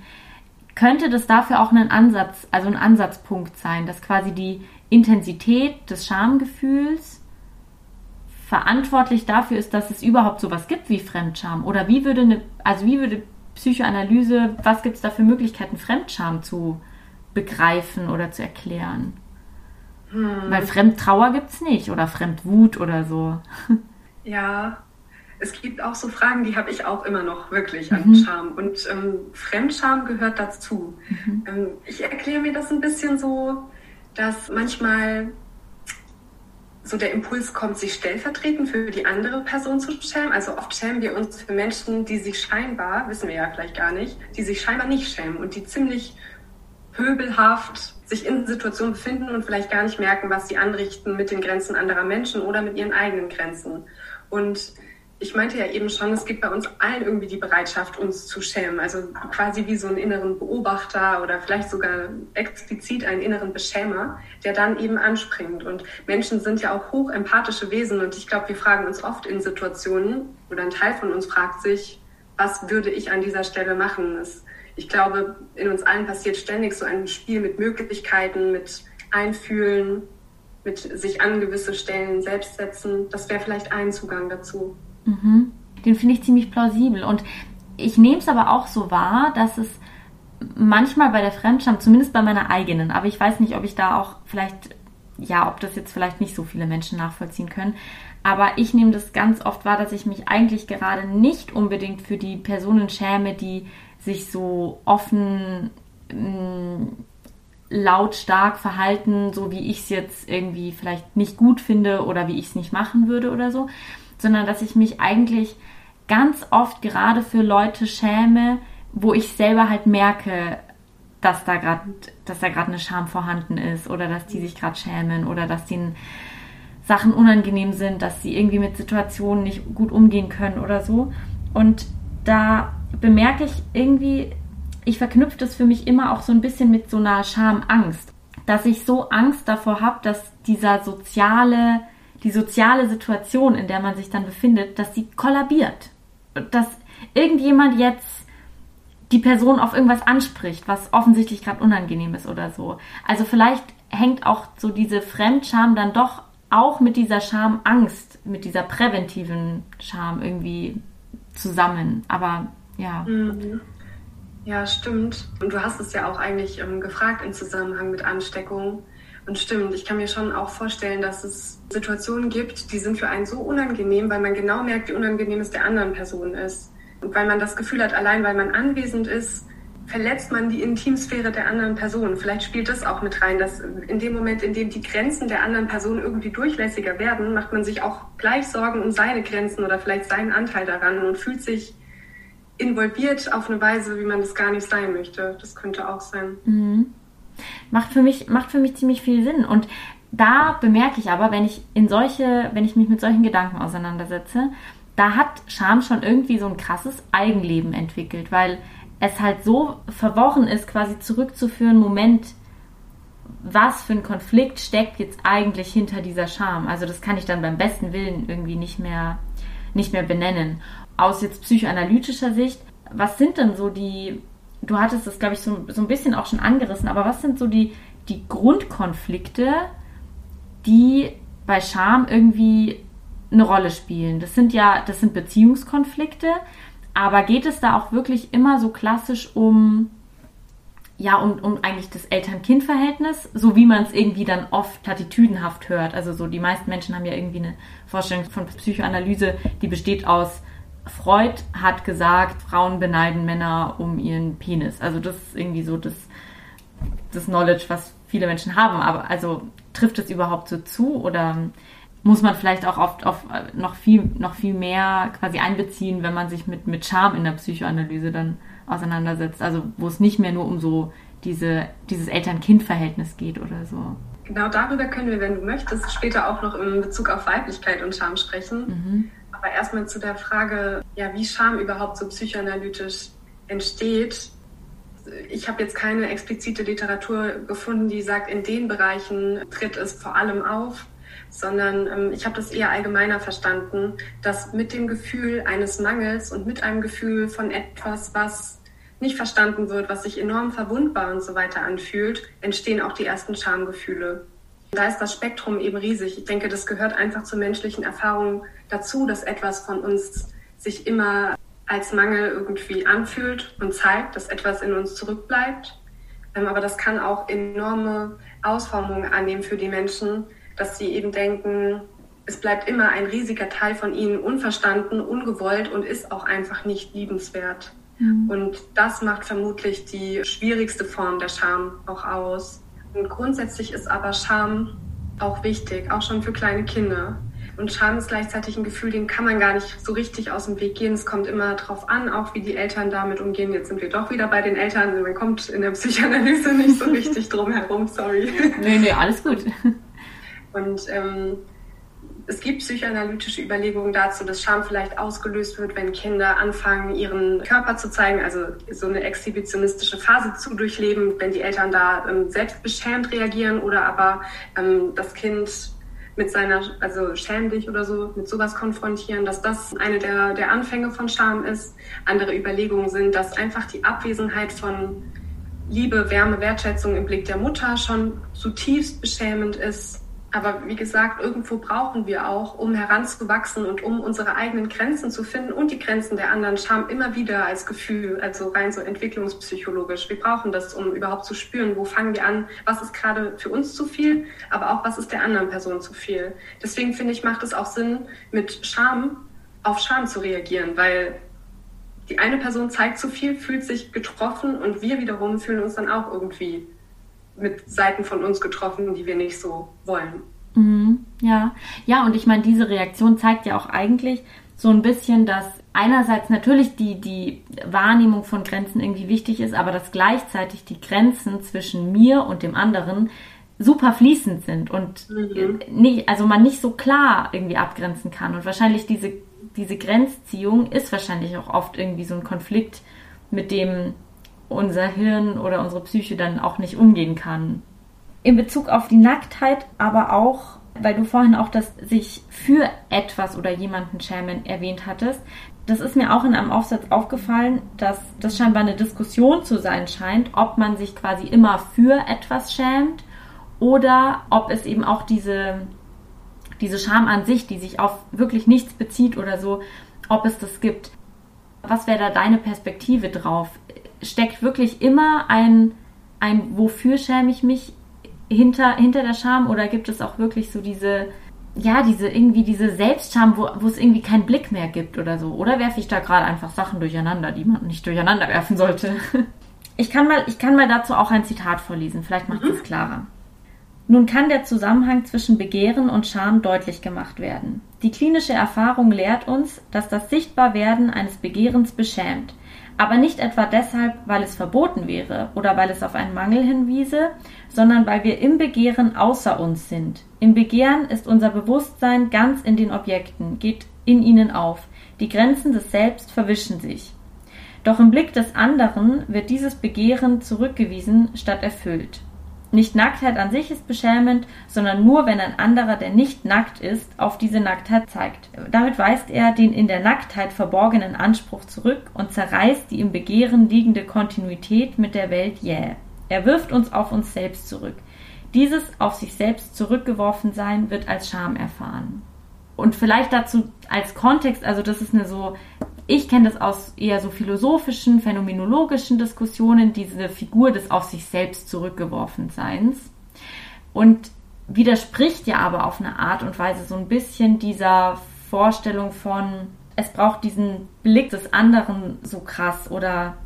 Könnte das dafür auch ein Ansatz, also ein Ansatzpunkt sein, dass quasi die Intensität des Schamgefühls verantwortlich dafür ist, dass es überhaupt sowas gibt wie Fremdscham? Oder wie würde eine, also wie würde Psychoanalyse, was gibt es da für Möglichkeiten, Fremdscham zu begreifen oder zu erklären? Hm. Weil Fremdtrauer gibt es nicht oder Fremdwut oder so. Ja, es gibt auch so Fragen, die habe ich auch immer noch wirklich an mhm. Scham. Und ähm, Fremdscham gehört dazu. Mhm. Ähm, ich erkläre mir das ein bisschen so, dass manchmal so der Impuls kommt, sich stellvertretend für die andere Person zu schämen. Also oft schämen wir uns für Menschen, die sich scheinbar, wissen wir ja vielleicht gar nicht, die sich scheinbar nicht schämen und die ziemlich pöbelhaft sich in Situationen befinden und vielleicht gar nicht merken, was sie anrichten mit den Grenzen anderer Menschen oder mit ihren eigenen Grenzen. Und ich meinte ja eben schon, es gibt bei uns allen irgendwie die Bereitschaft, uns zu schämen. Also quasi wie so einen inneren Beobachter oder vielleicht sogar explizit einen inneren Beschämer, der dann eben anspringt. Und Menschen sind ja auch hoch empathische Wesen und ich glaube, wir fragen uns oft in Situationen oder ein Teil von uns fragt sich, was würde ich an dieser Stelle machen? Es ich glaube, in uns allen passiert ständig so ein Spiel mit Möglichkeiten, mit Einfühlen, mit sich an gewisse Stellen selbst setzen. Das wäre vielleicht ein Zugang dazu. Mhm. Den finde ich ziemlich plausibel. Und ich nehme es aber auch so wahr, dass es manchmal bei der Fremdscham, zumindest bei meiner eigenen, aber ich weiß nicht, ob ich da auch vielleicht ja, ob das jetzt vielleicht nicht so viele Menschen nachvollziehen können. Aber ich nehme das ganz oft wahr, dass ich mich eigentlich gerade nicht unbedingt für die Personen schäme, die sich so offen mm, lautstark verhalten, so wie ich es jetzt irgendwie vielleicht nicht gut finde oder wie ich es nicht machen würde oder so, sondern dass ich mich eigentlich ganz oft gerade für Leute schäme, wo ich selber halt merke, dass da gerade, dass da gerade eine Scham vorhanden ist oder dass die sich gerade schämen oder dass denen Sachen unangenehm sind, dass sie irgendwie mit Situationen nicht gut umgehen können oder so. Und da bemerke ich irgendwie, ich verknüpfe das für mich immer auch so ein bisschen mit so einer Schamangst, dass ich so Angst davor habe, dass dieser soziale, die soziale Situation, in der man sich dann befindet, dass sie kollabiert. Dass irgendjemand jetzt die Person auf irgendwas anspricht, was offensichtlich gerade unangenehm ist oder so. Also vielleicht hängt auch so diese Fremdscham dann doch auch mit dieser Schamangst, mit dieser präventiven Scham irgendwie zusammen. Aber ja. Mhm. Ja, stimmt. Und du hast es ja auch eigentlich ähm, gefragt im Zusammenhang mit Ansteckung. Und stimmt, ich kann mir schon auch vorstellen, dass es Situationen gibt, die sind für einen so unangenehm, weil man genau merkt, wie unangenehm es der anderen Person ist. Und weil man das Gefühl hat, allein weil man anwesend ist, verletzt man die Intimsphäre der anderen Person. Vielleicht spielt das auch mit rein, dass in dem Moment, in dem die Grenzen der anderen Person irgendwie durchlässiger werden, macht man sich auch gleich Sorgen um seine Grenzen oder vielleicht seinen Anteil daran und fühlt sich involviert auf eine Weise, wie man das gar nicht sein möchte. Das könnte auch sein. Mhm. Macht für mich, macht für mich ziemlich viel Sinn. Und da bemerke ich aber, wenn ich in solche, wenn ich mich mit solchen Gedanken auseinandersetze, da hat Scham schon irgendwie so ein krasses Eigenleben entwickelt, weil es halt so verworren ist, quasi zurückzuführen, Moment, was für ein Konflikt steckt jetzt eigentlich hinter dieser Scham? Also das kann ich dann beim besten Willen irgendwie nicht mehr, nicht mehr benennen. Aus jetzt psychoanalytischer Sicht, was sind denn so die, du hattest das, glaube ich, so, so ein bisschen auch schon angerissen, aber was sind so die, die Grundkonflikte, die bei Scham irgendwie eine Rolle spielen. Das sind ja, das sind Beziehungskonflikte, aber geht es da auch wirklich immer so klassisch um, ja, um, um eigentlich das Eltern-Kind-Verhältnis, so wie man es irgendwie dann oft platitüdenhaft hört. Also so, die meisten Menschen haben ja irgendwie eine Vorstellung von Psychoanalyse, die besteht aus Freud hat gesagt, Frauen beneiden Männer um ihren Penis. Also das ist irgendwie so das, das Knowledge, was viele Menschen haben. Aber also trifft es überhaupt so zu oder muss man vielleicht auch oft auf noch viel, noch viel mehr quasi einbeziehen, wenn man sich mit, mit Charme in der Psychoanalyse dann auseinandersetzt. Also wo es nicht mehr nur um so diese, dieses Eltern-Kind-Verhältnis geht oder so. Genau darüber können wir, wenn du möchtest, später auch noch in Bezug auf Weiblichkeit und Scham sprechen. Mhm. Aber erstmal zu der Frage, ja, wie Scham überhaupt so psychoanalytisch entsteht. Ich habe jetzt keine explizite Literatur gefunden, die sagt, in den Bereichen tritt es vor allem auf sondern ähm, ich habe das eher allgemeiner verstanden, dass mit dem Gefühl eines Mangels und mit einem Gefühl von etwas, was nicht verstanden wird, was sich enorm verwundbar und so weiter anfühlt, entstehen auch die ersten Schamgefühle. Da ist das Spektrum eben riesig. Ich denke, das gehört einfach zur menschlichen Erfahrung dazu, dass etwas von uns sich immer als Mangel irgendwie anfühlt und zeigt, dass etwas in uns zurückbleibt. Ähm, aber das kann auch enorme Ausformungen annehmen für die Menschen, dass sie eben denken, es bleibt immer ein riesiger Teil von ihnen unverstanden, ungewollt und ist auch einfach nicht liebenswert. Mhm. Und das macht vermutlich die schwierigste Form der Scham auch aus. Und grundsätzlich ist aber Scham auch wichtig, auch schon für kleine Kinder. Und Scham ist gleichzeitig ein Gefühl, dem kann man gar nicht so richtig aus dem Weg gehen. Es kommt immer darauf an, auch wie die Eltern damit umgehen. Jetzt sind wir doch wieder bei den Eltern. Man kommt in der Psychoanalyse nicht so richtig drum herum, sorry. Nee, nee, alles gut. Und ähm, es gibt psychoanalytische Überlegungen dazu, dass Scham vielleicht ausgelöst wird, wenn Kinder anfangen, ihren Körper zu zeigen, also so eine exhibitionistische Phase zu durchleben, wenn die Eltern da ähm, selbst beschämt reagieren oder aber ähm, das Kind mit seiner, also schämlich oder so, mit sowas konfrontieren, dass das eine der, der Anfänge von Scham ist. Andere Überlegungen sind, dass einfach die Abwesenheit von Liebe, Wärme, Wertschätzung im Blick der Mutter schon zutiefst beschämend ist Aber wie gesagt, irgendwo brauchen wir auch, um heranzuwachsen und um unsere eigenen Grenzen zu finden und die Grenzen der anderen Scham immer wieder als Gefühl, also rein so entwicklungspsychologisch. Wir brauchen das, um überhaupt zu spüren, wo fangen wir an, was ist gerade für uns zu viel, aber auch was ist der anderen Person zu viel. Deswegen finde ich, macht es auch Sinn, mit Scham auf Scham zu reagieren, weil die eine Person zeigt zu viel, fühlt sich getroffen und wir wiederum fühlen uns dann auch irgendwie mit Seiten von uns getroffen, die wir nicht so wollen. Mhm, ja, ja, und ich meine, diese Reaktion zeigt ja auch eigentlich so ein bisschen, dass einerseits natürlich die, die Wahrnehmung von Grenzen irgendwie wichtig ist, aber dass gleichzeitig die Grenzen zwischen mir und dem anderen super fließend sind und mhm. nicht, also man nicht so klar irgendwie abgrenzen kann. Und wahrscheinlich diese, diese Grenzziehung ist wahrscheinlich auch oft irgendwie so ein Konflikt, mit dem unser Hirn oder unsere Psyche dann auch nicht umgehen kann. In Bezug auf die Nacktheit, aber auch, weil du vorhin auch das sich für etwas oder jemanden schämen erwähnt hattest, das ist mir auch in einem Aufsatz aufgefallen, dass das scheinbar eine Diskussion zu sein scheint, ob man sich quasi immer für etwas schämt oder ob es eben auch diese, diese Scham an sich, die sich auf wirklich nichts bezieht oder so, ob es das gibt. Was wäre da deine Perspektive drauf? Steckt wirklich immer ein, ein wofür schäme ich mich hinter, hinter der Scham oder gibt es auch wirklich so diese, ja, diese irgendwie diese Selbstscham, wo, wo es irgendwie keinen Blick mehr gibt oder so? Oder werfe ich da gerade einfach Sachen durcheinander, die man nicht durcheinander werfen sollte? Ich kann mal, ich kann mal dazu auch ein Zitat vorlesen, vielleicht macht es mhm. klarer. Nun kann der Zusammenhang zwischen Begehren und Scham deutlich gemacht werden. Die klinische Erfahrung lehrt uns, dass das Sichtbarwerden eines Begehrens beschämt, aber nicht etwa deshalb, weil es verboten wäre oder weil es auf einen Mangel hinwiese, sondern weil wir im Begehren außer uns sind. Im Begehren ist unser Bewusstsein ganz in den Objekten, geht in ihnen auf. Die Grenzen des Selbst verwischen sich. Doch im Blick des anderen wird dieses Begehren zurückgewiesen statt erfüllt. Nicht Nacktheit an sich ist beschämend, sondern nur, wenn ein anderer, der nicht nackt ist, auf diese Nacktheit zeigt. Damit weist er den in der Nacktheit verborgenen Anspruch zurück und zerreißt die im Begehren liegende Kontinuität mit der Welt jäh. Er wirft uns auf uns selbst zurück. Dieses auf sich selbst zurückgeworfen sein wird als Scham erfahren. Und vielleicht dazu als Kontext, also das ist eine so ich kenne das aus eher so philosophischen, phänomenologischen Diskussionen, diese Figur des auf sich selbst zurückgeworfen Seins. Und widerspricht ja aber auf eine Art und Weise so ein bisschen dieser Vorstellung von, es braucht diesen Blick des anderen so krass oder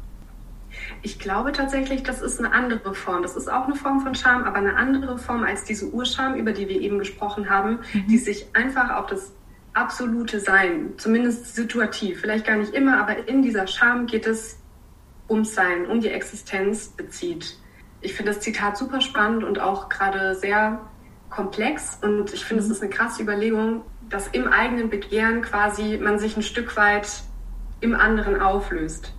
ich glaube tatsächlich, das ist eine andere Form. Das ist auch eine Form von Scham, aber eine andere Form als diese Urscham, über die wir eben gesprochen haben, mhm. die sich einfach auf das absolute Sein, zumindest situativ, vielleicht gar nicht immer, aber in dieser Scham geht es ums Sein, um die Existenz bezieht. Ich finde das Zitat super spannend und auch gerade sehr komplex und ich finde, es ist eine krasse Überlegung, dass im eigenen Begehren quasi man sich ein Stück weit im anderen auflöst.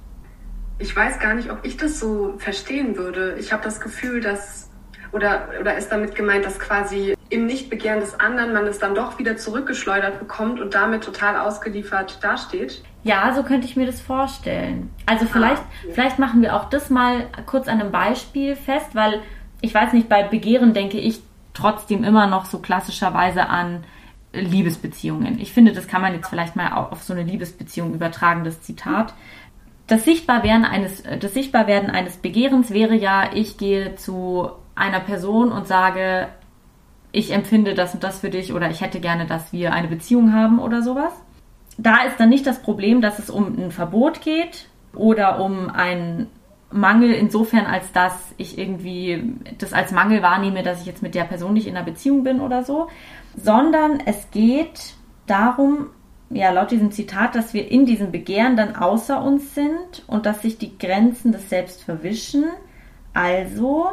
Ich weiß gar nicht, ob ich das so verstehen würde. Ich habe das Gefühl, dass oder, oder ist damit gemeint, dass quasi im Nichtbegehren des anderen man es dann doch wieder zurückgeschleudert bekommt und damit total ausgeliefert dasteht? Ja, so könnte ich mir das vorstellen. Also ah, vielleicht, ah, okay. vielleicht machen wir auch das mal kurz an einem Beispiel fest, weil ich weiß nicht, bei Begehren denke ich trotzdem immer noch so klassischerweise an Liebesbeziehungen. Ich finde, das kann man jetzt vielleicht mal auf so eine Liebesbeziehung übertragen, das Zitat. Das Sichtbarwerden eines, das Sichtbarwerden eines Begehrens wäre ja, ich gehe zu einer Person und sage, ich empfinde das und das für dich oder ich hätte gerne, dass wir eine Beziehung haben oder sowas. Da ist dann nicht das Problem, dass es um ein Verbot geht oder um einen Mangel insofern, als dass ich irgendwie das als Mangel wahrnehme, dass ich jetzt mit der Person nicht in einer Beziehung bin oder so, sondern es geht darum, ja, laut diesem Zitat, dass wir in diesem Begehren dann außer uns sind und dass sich die Grenzen des Selbst verwischen. Also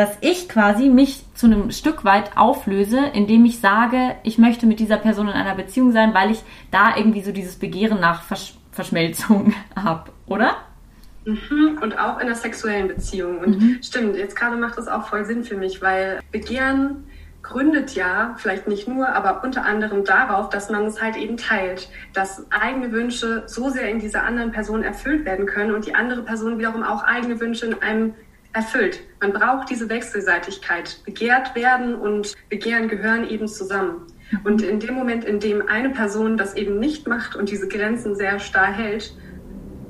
dass ich quasi mich zu einem Stück weit auflöse, indem ich sage, ich möchte mit dieser Person in einer Beziehung sein, weil ich da irgendwie so dieses Begehren nach Versch Verschmelzung habe, oder? Mhm, und auch in einer sexuellen Beziehung. Und mhm. stimmt, jetzt gerade macht das auch voll Sinn für mich, weil Begehren gründet ja vielleicht nicht nur, aber unter anderem darauf, dass man es halt eben teilt, dass eigene Wünsche so sehr in dieser anderen Person erfüllt werden können und die andere Person wiederum auch eigene Wünsche in einem erfüllt. Man braucht diese Wechselseitigkeit. Begehrt werden und Begehren gehören eben zusammen. Und in dem Moment, in dem eine Person das eben nicht macht und diese Grenzen sehr starr hält,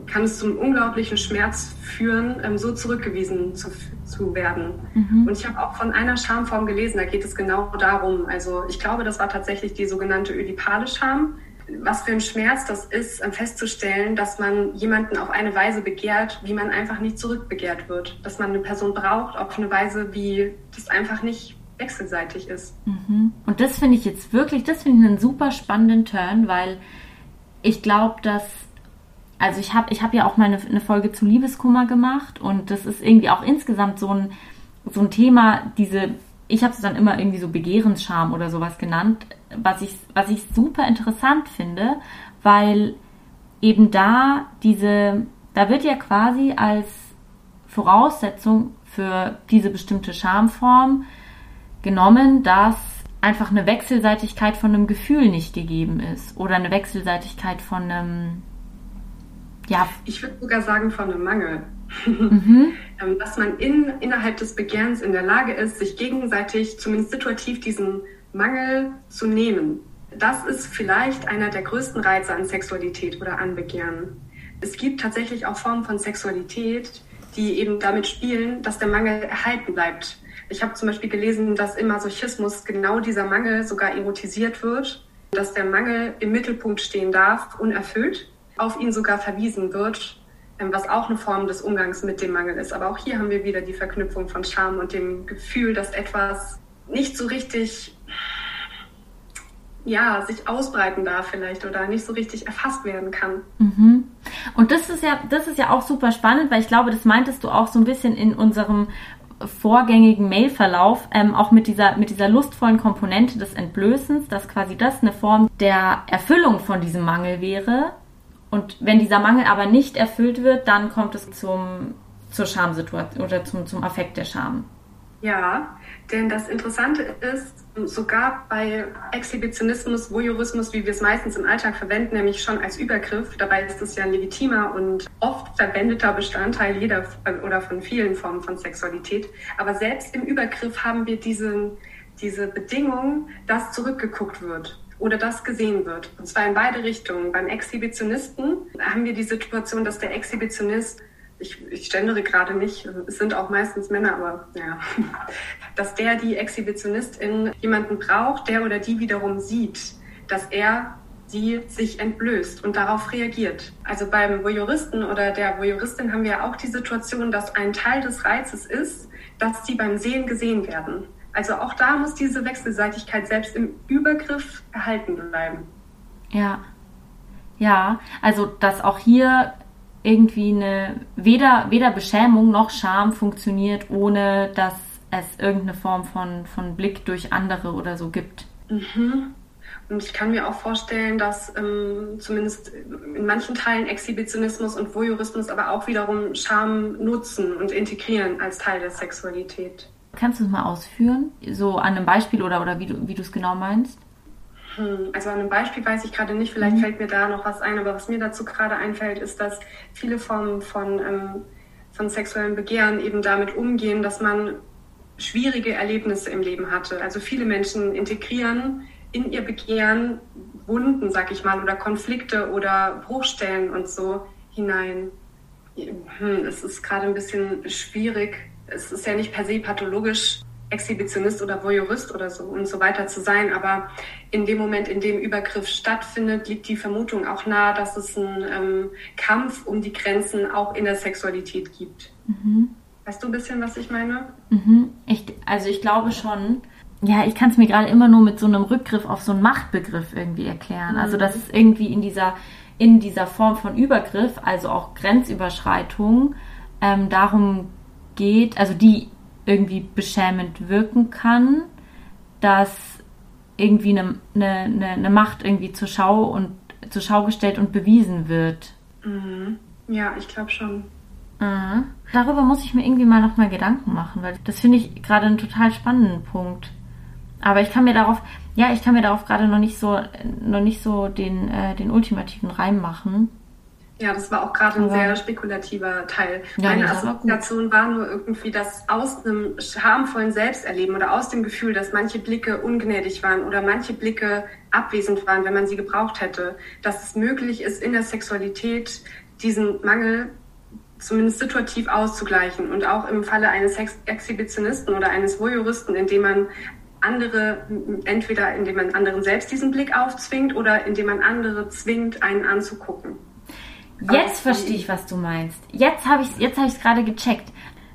kann es zum unglaublichen Schmerz führen, ähm, so zurückgewiesen zu, zu werden. Mhm. Und ich habe auch von einer Schamform gelesen, da geht es genau darum. Also ich glaube, das war tatsächlich die sogenannte ödipale Scham. Was für ein Schmerz das ist, ähm, festzustellen, dass man jemanden auf eine Weise begehrt, wie man einfach nicht zurückbegehrt wird. Dass man eine Person braucht auf eine Weise, wie das einfach nicht wechselseitig ist. Mhm. Und das finde ich jetzt wirklich, das finde ich einen super spannenden Turn, weil ich glaube, dass also ich habe ich hab ja auch mal eine, eine, Folge zu Liebeskummer gemacht und das ist irgendwie auch insgesamt so ein, so ein Thema, diese, ich habe es dann immer irgendwie so Begehrensscham oder sowas genannt, was ich, was ich super interessant finde, weil eben da diese, da wird ja quasi als Voraussetzung für diese bestimmte Schamform genommen, dass einfach eine Wechselseitigkeit von einem Gefühl nicht gegeben ist oder eine Wechselseitigkeit von einem ja. Ich würde sogar sagen von einem Mangel. Mhm. Ähm, dass man in, innerhalb des Begehrens in der Lage ist, sich gegenseitig zumindest situativ diesen Mangel zu nehmen. Das ist vielleicht einer der größten Reize an Sexualität oder an Begehren. Es gibt tatsächlich auch Formen von Sexualität, die eben damit spielen, dass der Mangel erhalten bleibt. Ich habe zum Beispiel gelesen, dass im Masochismus genau dieser Mangel sogar erotisiert wird, dass der Mangel im Mittelpunkt stehen darf, unerfüllt auf ihn sogar verwiesen wird, ähm, was auch eine Form des Umgangs mit dem Mangel ist. Aber auch hier haben wir wieder die Verknüpfung von Scham und dem Gefühl, dass etwas nicht so richtig ja, sich ausbreiten darf vielleicht oder nicht so richtig erfasst werden kann. Mhm. Und das ist ja, das ist ja auch super spannend, weil ich glaube, das meintest du auch so ein bisschen in unserem vorgängigen Mailverlauf, ähm, auch mit dieser, mit dieser lustvollen Komponente des Entblößens, dass quasi das eine Form der Erfüllung von diesem Mangel wäre, und wenn dieser Mangel aber nicht erfüllt wird, dann kommt es zum, zur Schamsituation oder zum, zum Affekt der Scham. Ja, denn das Interessante ist, sogar bei Exhibitionismus, Voyeurismus, wie wir es meistens im Alltag verwenden, nämlich schon als Übergriff, dabei ist es ja ein legitimer und oft verwendeter Bestandteil jeder oder von vielen Formen von Sexualität. Aber selbst im Übergriff haben wir diese, diese Bedingung, dass zurückgeguckt wird oder das gesehen wird. Und zwar in beide Richtungen. Beim Exhibitionisten haben wir die Situation, dass der Exhibitionist, ich, ich ständere gerade nicht, es sind auch meistens Männer, aber ja, dass der die Exhibitionistin jemanden braucht, der oder die wiederum sieht, dass er sie sich entblößt und darauf reagiert. Also beim Voyeuristen oder der Voyeuristin haben wir auch die Situation, dass ein Teil des Reizes ist, dass sie beim Sehen gesehen werden. Also auch da muss diese Wechselseitigkeit selbst im Übergriff erhalten bleiben. Ja. Ja, also dass auch hier irgendwie eine weder, weder Beschämung noch Scham funktioniert, ohne dass es irgendeine Form von, von Blick durch andere oder so gibt. Mhm. Und ich kann mir auch vorstellen, dass ähm, zumindest in manchen Teilen Exhibitionismus und Voyeurismus aber auch wiederum Scham nutzen und integrieren als Teil der Sexualität. Kannst du es mal ausführen? So an einem Beispiel oder, oder wie du wie es genau meinst? Hm, also an einem Beispiel weiß ich gerade nicht, vielleicht mhm. fällt mir da noch was ein, aber was mir dazu gerade einfällt, ist, dass viele Formen von, ähm, von sexuellem Begehren eben damit umgehen, dass man schwierige Erlebnisse im Leben hatte. Also viele Menschen integrieren in ihr Begehren Wunden, sag ich mal, oder Konflikte oder Bruchstellen und so hinein. Hm, es ist gerade ein bisschen schwierig es ist ja nicht per se pathologisch, Exhibitionist oder Voyeurist oder so und so weiter zu sein, aber in dem Moment, in dem Übergriff stattfindet, liegt die Vermutung auch nahe, dass es einen ähm, Kampf um die Grenzen auch in der Sexualität gibt. Mhm. Weißt du ein bisschen, was ich meine? Mhm. Ich, also ich glaube schon. Ja, ich kann es mir gerade immer nur mit so einem Rückgriff auf so einen Machtbegriff irgendwie erklären. Also mhm. Also dass es irgendwie in dieser in dieser Form von Übergriff, also auch Grenzüberschreitung, ähm, darum geht, also die irgendwie beschämend wirken kann, dass irgendwie eine, eine, eine Macht irgendwie zur Schau und zur Schau gestellt und bewiesen wird. Mhm. Ja, ich glaube schon. Mhm. Darüber muss ich mir irgendwie mal nochmal Gedanken machen, weil das finde ich gerade einen total spannenden Punkt. Aber ich kann mir darauf, ja, ich kann mir darauf gerade noch nicht so, noch nicht so den, äh, den ultimativen Reim machen. Ja, das war auch gerade ein sehr spekulativer Teil. Ja, Meine Assoziation war, war nur irgendwie, dass aus einem schamvollen Selbsterleben oder aus dem Gefühl, dass manche Blicke ungnädig waren oder manche Blicke abwesend waren, wenn man sie gebraucht hätte, dass es möglich ist, in der Sexualität diesen Mangel zumindest situativ auszugleichen und auch im Falle eines Exhibitionisten oder eines Voyeuristen, indem man andere, entweder indem man anderen selbst diesen Blick aufzwingt oder indem man andere zwingt, einen anzugucken. Jetzt verstehe ich, was du meinst. Jetzt habe ich es jetzt hab ich's gerade gecheckt.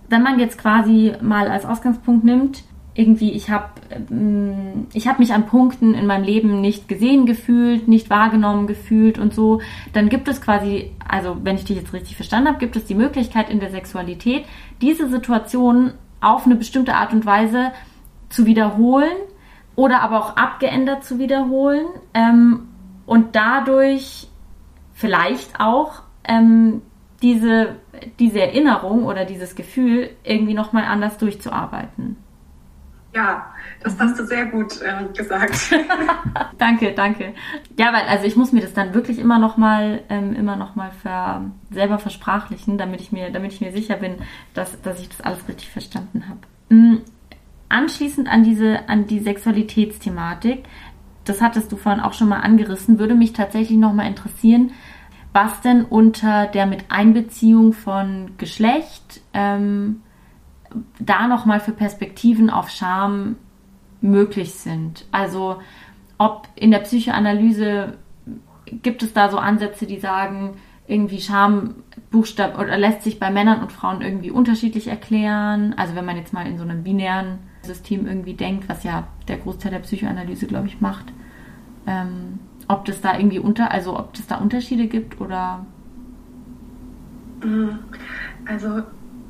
Wenn man jetzt quasi mal als Ausgangspunkt nimmt, irgendwie, ich habe ähm, ich hab mich an Punkten in meinem Leben nicht gesehen gefühlt, nicht wahrgenommen gefühlt und so, dann gibt es quasi, also wenn ich dich jetzt richtig verstanden habe, gibt es die Möglichkeit in der Sexualität, diese Situation auf eine bestimmte Art und Weise zu wiederholen oder aber auch abgeändert zu wiederholen ähm, und dadurch vielleicht auch ähm, diese, diese Erinnerung oder dieses Gefühl irgendwie nochmal anders durchzuarbeiten. Ja, das hast du sehr gut äh, gesagt. danke, danke. Ja, weil also ich muss mir das dann wirklich immer noch mal ähm, immer noch mal ver, selber versprachlichen, damit ich mir damit ich mir sicher bin, dass, dass ich das alles richtig verstanden habe. Mhm. Anschließend an diese an die Sexualitätsthematik, das hattest du vorhin auch schon mal angerissen, würde mich tatsächlich noch mal interessieren, was denn unter der Miteinbeziehung von Geschlecht ähm, da nochmal für Perspektiven auf Scham möglich sind. Also ob in der Psychoanalyse gibt es da so Ansätze, die sagen, irgendwie Scham oder lässt sich bei Männern und Frauen irgendwie unterschiedlich erklären. Also wenn man jetzt mal in so einem binären System irgendwie denkt, was ja der Großteil der Psychoanalyse, glaube ich, macht, ähm, ob das da irgendwie unter, also ob es da Unterschiede gibt oder also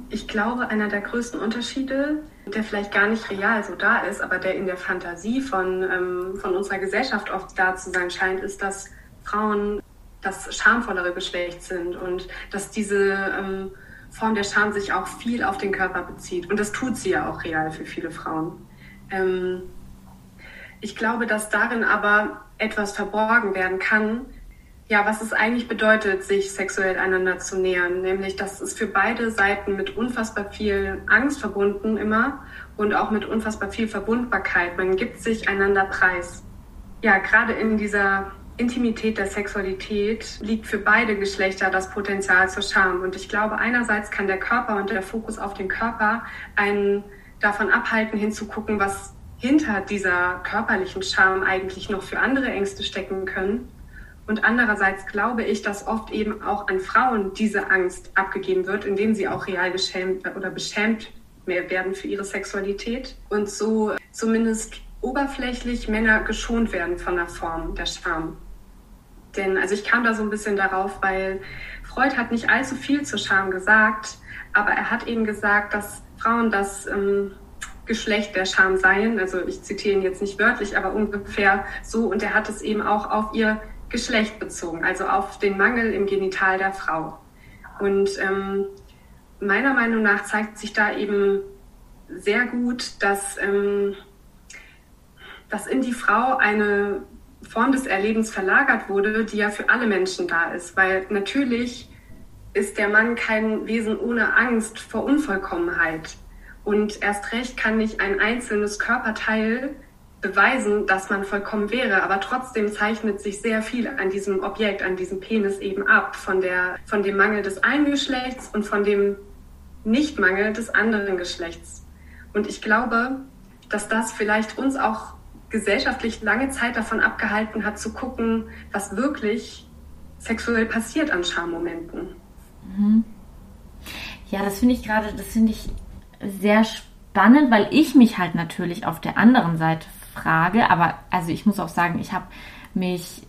ich glaube, einer der größten Unterschiede, der vielleicht gar nicht real so da ist, aber der in der Fantasie von, ähm, von unserer Gesellschaft oft da zu sein scheint, ist, dass Frauen das schamvollere Geschlecht sind und dass diese ähm, Form der Scham sich auch viel auf den Körper bezieht. Und das tut sie ja auch real für viele Frauen. Ähm, ich glaube, dass darin aber etwas verborgen werden kann, ja, was es eigentlich bedeutet, sich sexuell einander zu nähern. Nämlich, dass es für beide Seiten mit unfassbar viel Angst verbunden immer und auch mit unfassbar viel Verbundbarkeit. Man gibt sich einander preis. Ja, gerade in dieser Intimität der Sexualität liegt für beide Geschlechter das Potenzial zur Scham. Und ich glaube, einerseits kann der Körper und der Fokus auf den Körper einen davon abhalten, hinzugucken, was hinter dieser körperlichen Scham eigentlich noch für andere Ängste stecken können. Und andererseits glaube ich, dass oft eben auch an Frauen diese Angst abgegeben wird, indem sie auch real geschämt oder beschämt mehr werden für ihre Sexualität und so zumindest oberflächlich Männer geschont werden von der Form der Scham. Denn also ich kam da so ein bisschen darauf, weil Freud hat nicht allzu viel zur Scham gesagt, aber er hat eben gesagt, dass Frauen das ähm, Geschlecht der Scham seien. Also ich zitiere ihn jetzt nicht wörtlich, aber ungefähr so. Und er hat es eben auch auf ihr Geschlecht bezogen, also auf den Mangel im Genital der Frau. Und ähm, meiner Meinung nach zeigt sich da eben sehr gut, dass, ähm, dass in die Frau eine Form des Erlebens verlagert wurde, die ja für alle Menschen da ist. Weil natürlich ist der Mann kein Wesen ohne Angst vor Unvollkommenheit. Und erst recht kann nicht ein einzelnes Körperteil beweisen, dass man vollkommen wäre, aber trotzdem zeichnet sich sehr viel an diesem Objekt, an diesem Penis eben ab, von, der, von dem Mangel des einen Geschlechts und von dem Nichtmangel des anderen Geschlechts. Und ich glaube, dass das vielleicht uns auch gesellschaftlich lange Zeit davon abgehalten hat, zu gucken, was wirklich sexuell passiert an Schammomenten. Mhm. Ja, das finde ich gerade, das finde ich sehr spannend, weil ich mich halt natürlich auf der anderen Seite Frage, aber also ich muss auch sagen, ich habe mich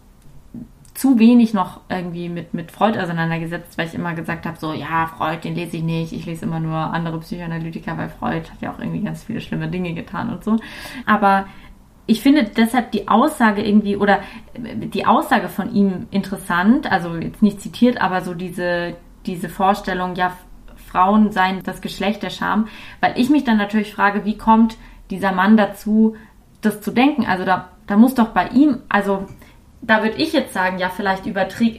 zu wenig noch irgendwie mit, mit Freud auseinandergesetzt, weil ich immer gesagt habe, so, ja, Freud, den lese ich nicht, ich lese immer nur andere Psychoanalytiker, weil Freud hat ja auch irgendwie ganz viele schlimme Dinge getan und so. Aber ich finde deshalb die Aussage irgendwie oder die Aussage von ihm interessant, also jetzt nicht zitiert, aber so diese, diese Vorstellung, ja, Frauen seien das Geschlecht der Scham, weil ich mich dann natürlich frage, wie kommt dieser Mann dazu, das zu denken. Also da, da muss doch bei ihm, also da würde ich jetzt sagen, ja, vielleicht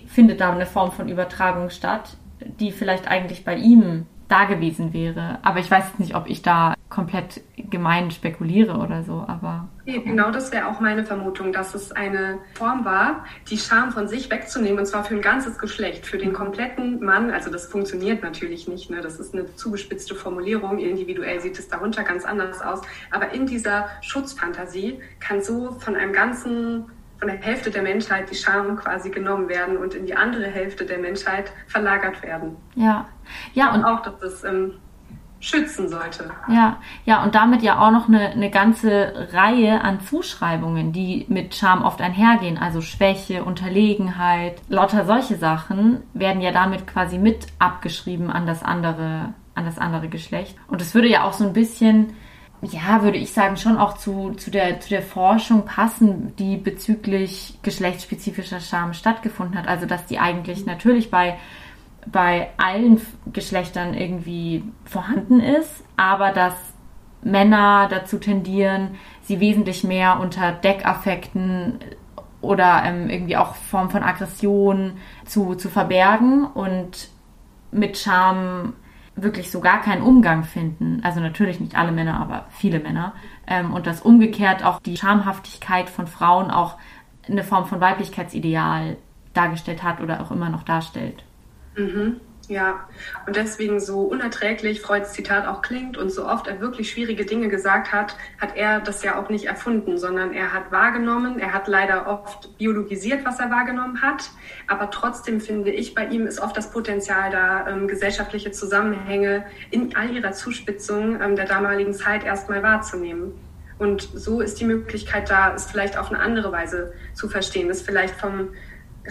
findet da eine Form von Übertragung statt, die vielleicht eigentlich bei ihm da gewesen wäre. Aber ich weiß nicht, ob ich da komplett gemein spekuliere oder so, aber. Genau das wäre auch meine Vermutung, dass es eine Form war, die Scham von sich wegzunehmen, und zwar für ein ganzes Geschlecht, für den kompletten Mann. Also das funktioniert natürlich nicht, ne? das ist eine zugespitzte Formulierung, individuell sieht es darunter ganz anders aus. Aber in dieser Schutzfantasie kann so von einem ganzen von der Hälfte der Menschheit die Scham quasi genommen werden und in die andere Hälfte der Menschheit verlagert werden. Ja, ja und auch, dass es ähm, schützen sollte. Ja, ja und damit ja auch noch eine, eine ganze Reihe an Zuschreibungen, die mit Scham oft einhergehen, also Schwäche, Unterlegenheit, lauter solche Sachen werden ja damit quasi mit abgeschrieben an das andere, an das andere Geschlecht. Und es würde ja auch so ein bisschen ja, würde ich sagen, schon auch zu, zu, der, zu der Forschung passen, die bezüglich geschlechtsspezifischer Scham stattgefunden hat. Also, dass die eigentlich natürlich bei, bei allen Geschlechtern irgendwie vorhanden ist, aber dass Männer dazu tendieren, sie wesentlich mehr unter Deckaffekten oder ähm, irgendwie auch Form von Aggression zu, zu verbergen und mit Scham wirklich so gar keinen Umgang finden. Also natürlich nicht alle Männer, aber viele Männer. Ähm, und dass umgekehrt auch die Schamhaftigkeit von Frauen auch eine Form von Weiblichkeitsideal dargestellt hat oder auch immer noch darstellt. Mhm. Ja, und deswegen so unerträglich Freuds Zitat auch klingt und so oft er wirklich schwierige Dinge gesagt hat, hat er das ja auch nicht erfunden, sondern er hat wahrgenommen, er hat leider oft biologisiert, was er wahrgenommen hat, aber trotzdem finde ich, bei ihm ist oft das Potenzial da, ähm, gesellschaftliche Zusammenhänge in all ihrer Zuspitzung ähm, der damaligen Zeit erstmal wahrzunehmen. Und so ist die Möglichkeit da, es vielleicht auf eine andere Weise zu verstehen, es vielleicht vom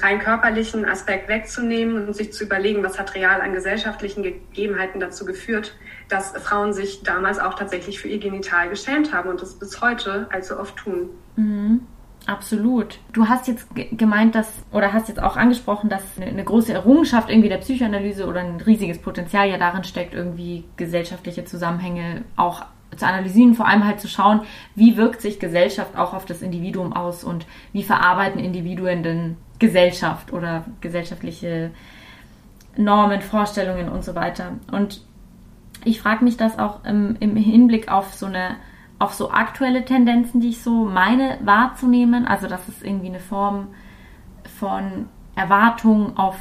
rein körperlichen Aspekt wegzunehmen und sich zu überlegen, was hat real an gesellschaftlichen Gegebenheiten dazu geführt, dass Frauen sich damals auch tatsächlich für ihr Genital geschämt haben und das bis heute allzu oft tun. Mhm. Absolut. Du hast jetzt gemeint, dass, oder hast jetzt auch angesprochen, dass eine, eine, große Errungenschaft irgendwie der Psychoanalyse oder ein riesiges Potenzial ja darin steckt, irgendwie gesellschaftliche Zusammenhänge auch zu analysieren, vor allem halt zu schauen, wie wirkt sich Gesellschaft auch auf das Individuum aus und wie verarbeiten Individuen denn Gesellschaft oder gesellschaftliche Normen, Vorstellungen und so weiter. Und ich frage mich das auch im, im, Hinblick auf so eine, auf so aktuelle Tendenzen, die ich so meine wahrzunehmen. Also dass es irgendwie eine Form von Erwartung auf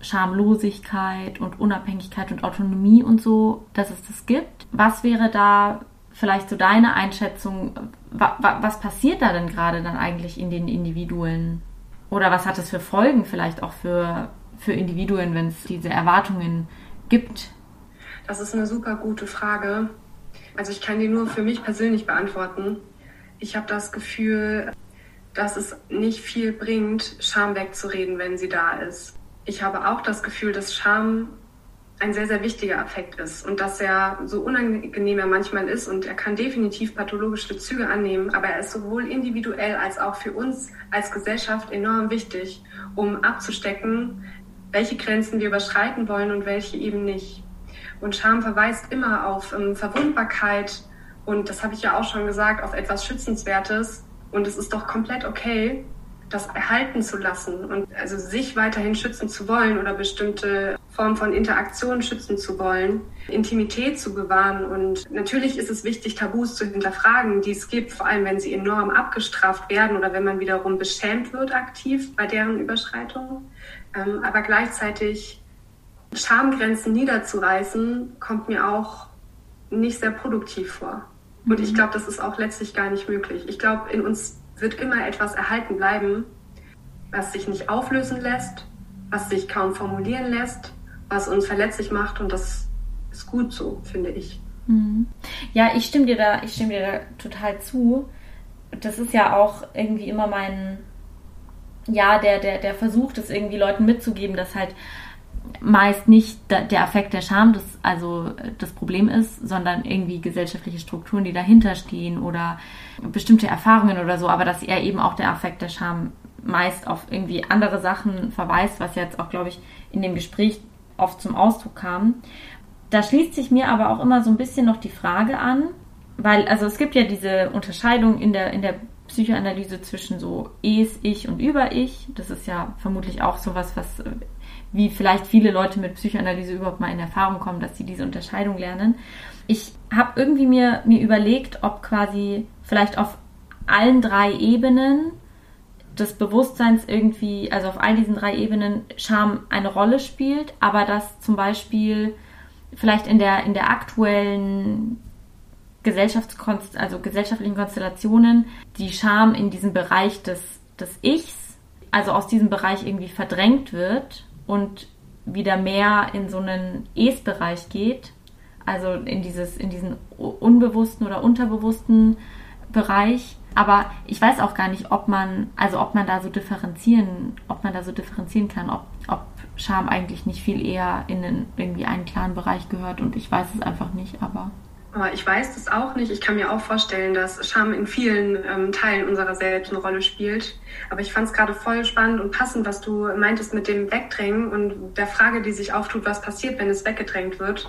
Schamlosigkeit und Unabhängigkeit und Autonomie und so, dass es das gibt. Was wäre da vielleicht so deine Einschätzung? Was passiert da denn gerade dann eigentlich in den Individuen? Oder was hat es für Folgen vielleicht auch für, für Individuen, wenn es diese Erwartungen gibt? Das ist eine super gute Frage. Also ich kann die nur für mich persönlich beantworten. Ich habe das Gefühl, dass es nicht viel bringt, Scham wegzureden, wenn sie da ist. Ich habe auch das Gefühl, dass Scham ein sehr, sehr wichtiger Affekt ist und dass er so unangenehm er manchmal ist und er kann definitiv pathologische Züge annehmen, aber er ist sowohl individuell als auch für uns als Gesellschaft enorm wichtig, um abzustecken, welche Grenzen wir überschreiten wollen und welche eben nicht. Und Scham verweist immer auf ähm, Verwundbarkeit und das habe ich ja auch schon gesagt, auf etwas Schützenswertes und es ist doch komplett okay, das erhalten zu lassen und also sich weiterhin schützen zu wollen oder bestimmte Formen von Interaktion schützen zu wollen, Intimität zu bewahren. Und natürlich ist es wichtig, Tabus zu hinterfragen, die es gibt, vor allem wenn sie enorm abgestraft werden oder wenn man wiederum beschämt wird aktiv bei deren Überschreitung. Ähm, aber gleichzeitig Schamgrenzen niederzureißen, kommt mir auch nicht sehr produktiv vor. Und ich mhm. glaube, das ist auch letztlich gar nicht möglich. Ich glaube, in uns wird immer etwas erhalten bleiben, was sich nicht auflösen lässt, was sich kaum formulieren lässt, was uns verletzlich macht und das ist gut so, finde ich. Mhm. Ja, ich stimme dir da, ich stimme dir da total zu. Das ist ja auch irgendwie immer mein, ja, der, der, der Versuch, das irgendwie Leuten mitzugeben, dass halt meist nicht der Affekt der Scham das, also das Problem ist, sondern irgendwie gesellschaftliche Strukturen, die dahinter stehen oder bestimmte Erfahrungen oder so, aber dass er eben auch der Affekt der Scham meist auf irgendwie andere Sachen verweist, was jetzt auch, glaube ich, in dem Gespräch oft zum Ausdruck kam. Da schließt sich mir aber auch immer so ein bisschen noch die Frage an, weil, also es gibt ja diese Unterscheidung in der, in der Psychoanalyse zwischen so Es, Ich und Über-Ich. Das ist ja vermutlich auch sowas, was wie vielleicht viele Leute mit Psychoanalyse überhaupt mal in Erfahrung kommen, dass sie diese Unterscheidung lernen. Ich habe irgendwie mir, mir überlegt, ob quasi vielleicht auf allen drei Ebenen des Bewusstseins irgendwie, also auf all diesen drei Ebenen Scham eine Rolle spielt, aber dass zum Beispiel vielleicht in der, in der aktuellen Gesellschaftskonst also gesellschaftlichen Konstellationen die Scham in diesem Bereich des, des Ichs, also aus diesem Bereich irgendwie verdrängt wird und wieder mehr in so einen Es-Bereich geht, also in dieses, in diesen unbewussten oder unterbewussten Bereich. Aber ich weiß auch gar nicht, ob man, also ob man da so differenzieren, ob man da so differenzieren kann, ob, ob Scham eigentlich nicht viel eher in den, irgendwie einen klaren Bereich gehört und ich weiß es einfach nicht, aber. Aber ich weiß das auch nicht. Ich kann mir auch vorstellen, dass Scham in vielen ähm, Teilen unserer Selbst eine Rolle spielt. Aber ich fand es gerade voll spannend und passend, was du meintest mit dem Wegdrängen und der Frage, die sich auftut, was passiert, wenn es weggedrängt wird.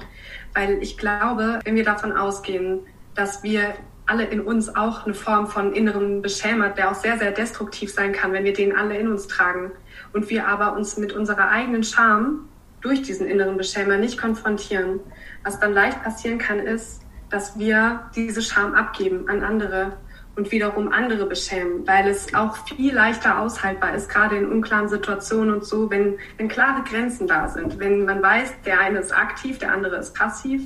Weil ich glaube, wenn wir davon ausgehen, dass wir alle in uns auch eine Form von inneren Beschämer, der auch sehr, sehr destruktiv sein kann, wenn wir den alle in uns tragen. Und wir aber uns mit unserer eigenen Scham durch diesen inneren Beschämer nicht konfrontieren. Was dann leicht passieren kann, ist, dass wir diese Scham abgeben an andere und wiederum andere beschämen, weil es auch viel leichter aushaltbar ist, gerade in unklaren Situationen und so, wenn, wenn klare Grenzen da sind, wenn man weiß, der eine ist aktiv, der andere ist passiv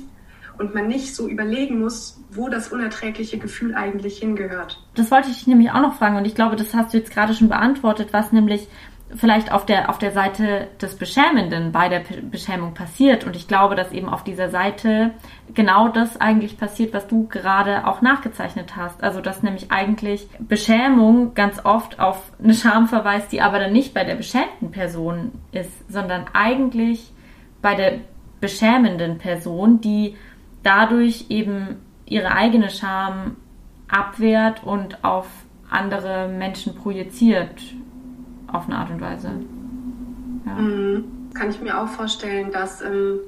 und man nicht so überlegen muss, wo das unerträgliche Gefühl eigentlich hingehört. Das wollte ich nämlich auch noch fragen und ich glaube, das hast du jetzt gerade schon beantwortet, was nämlich vielleicht auf der, auf der Seite des Beschämenden bei der Beschämung passiert. Und ich glaube, dass eben auf dieser Seite genau das eigentlich passiert, was du gerade auch nachgezeichnet hast. Also, dass nämlich eigentlich Beschämung ganz oft auf eine Scham verweist, die aber dann nicht bei der beschämten Person ist, sondern eigentlich bei der beschämenden Person, die dadurch eben ihre eigene Scham abwehrt und auf andere Menschen projiziert auf eine Art und Weise. Ja. Mhm. Kann ich mir auch vorstellen, dass ähm,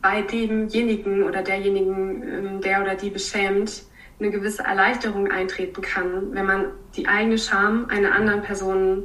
bei demjenigen oder derjenigen, ähm, der oder die beschämt, eine gewisse Erleichterung eintreten kann, wenn man die eigene Scham einer anderen Person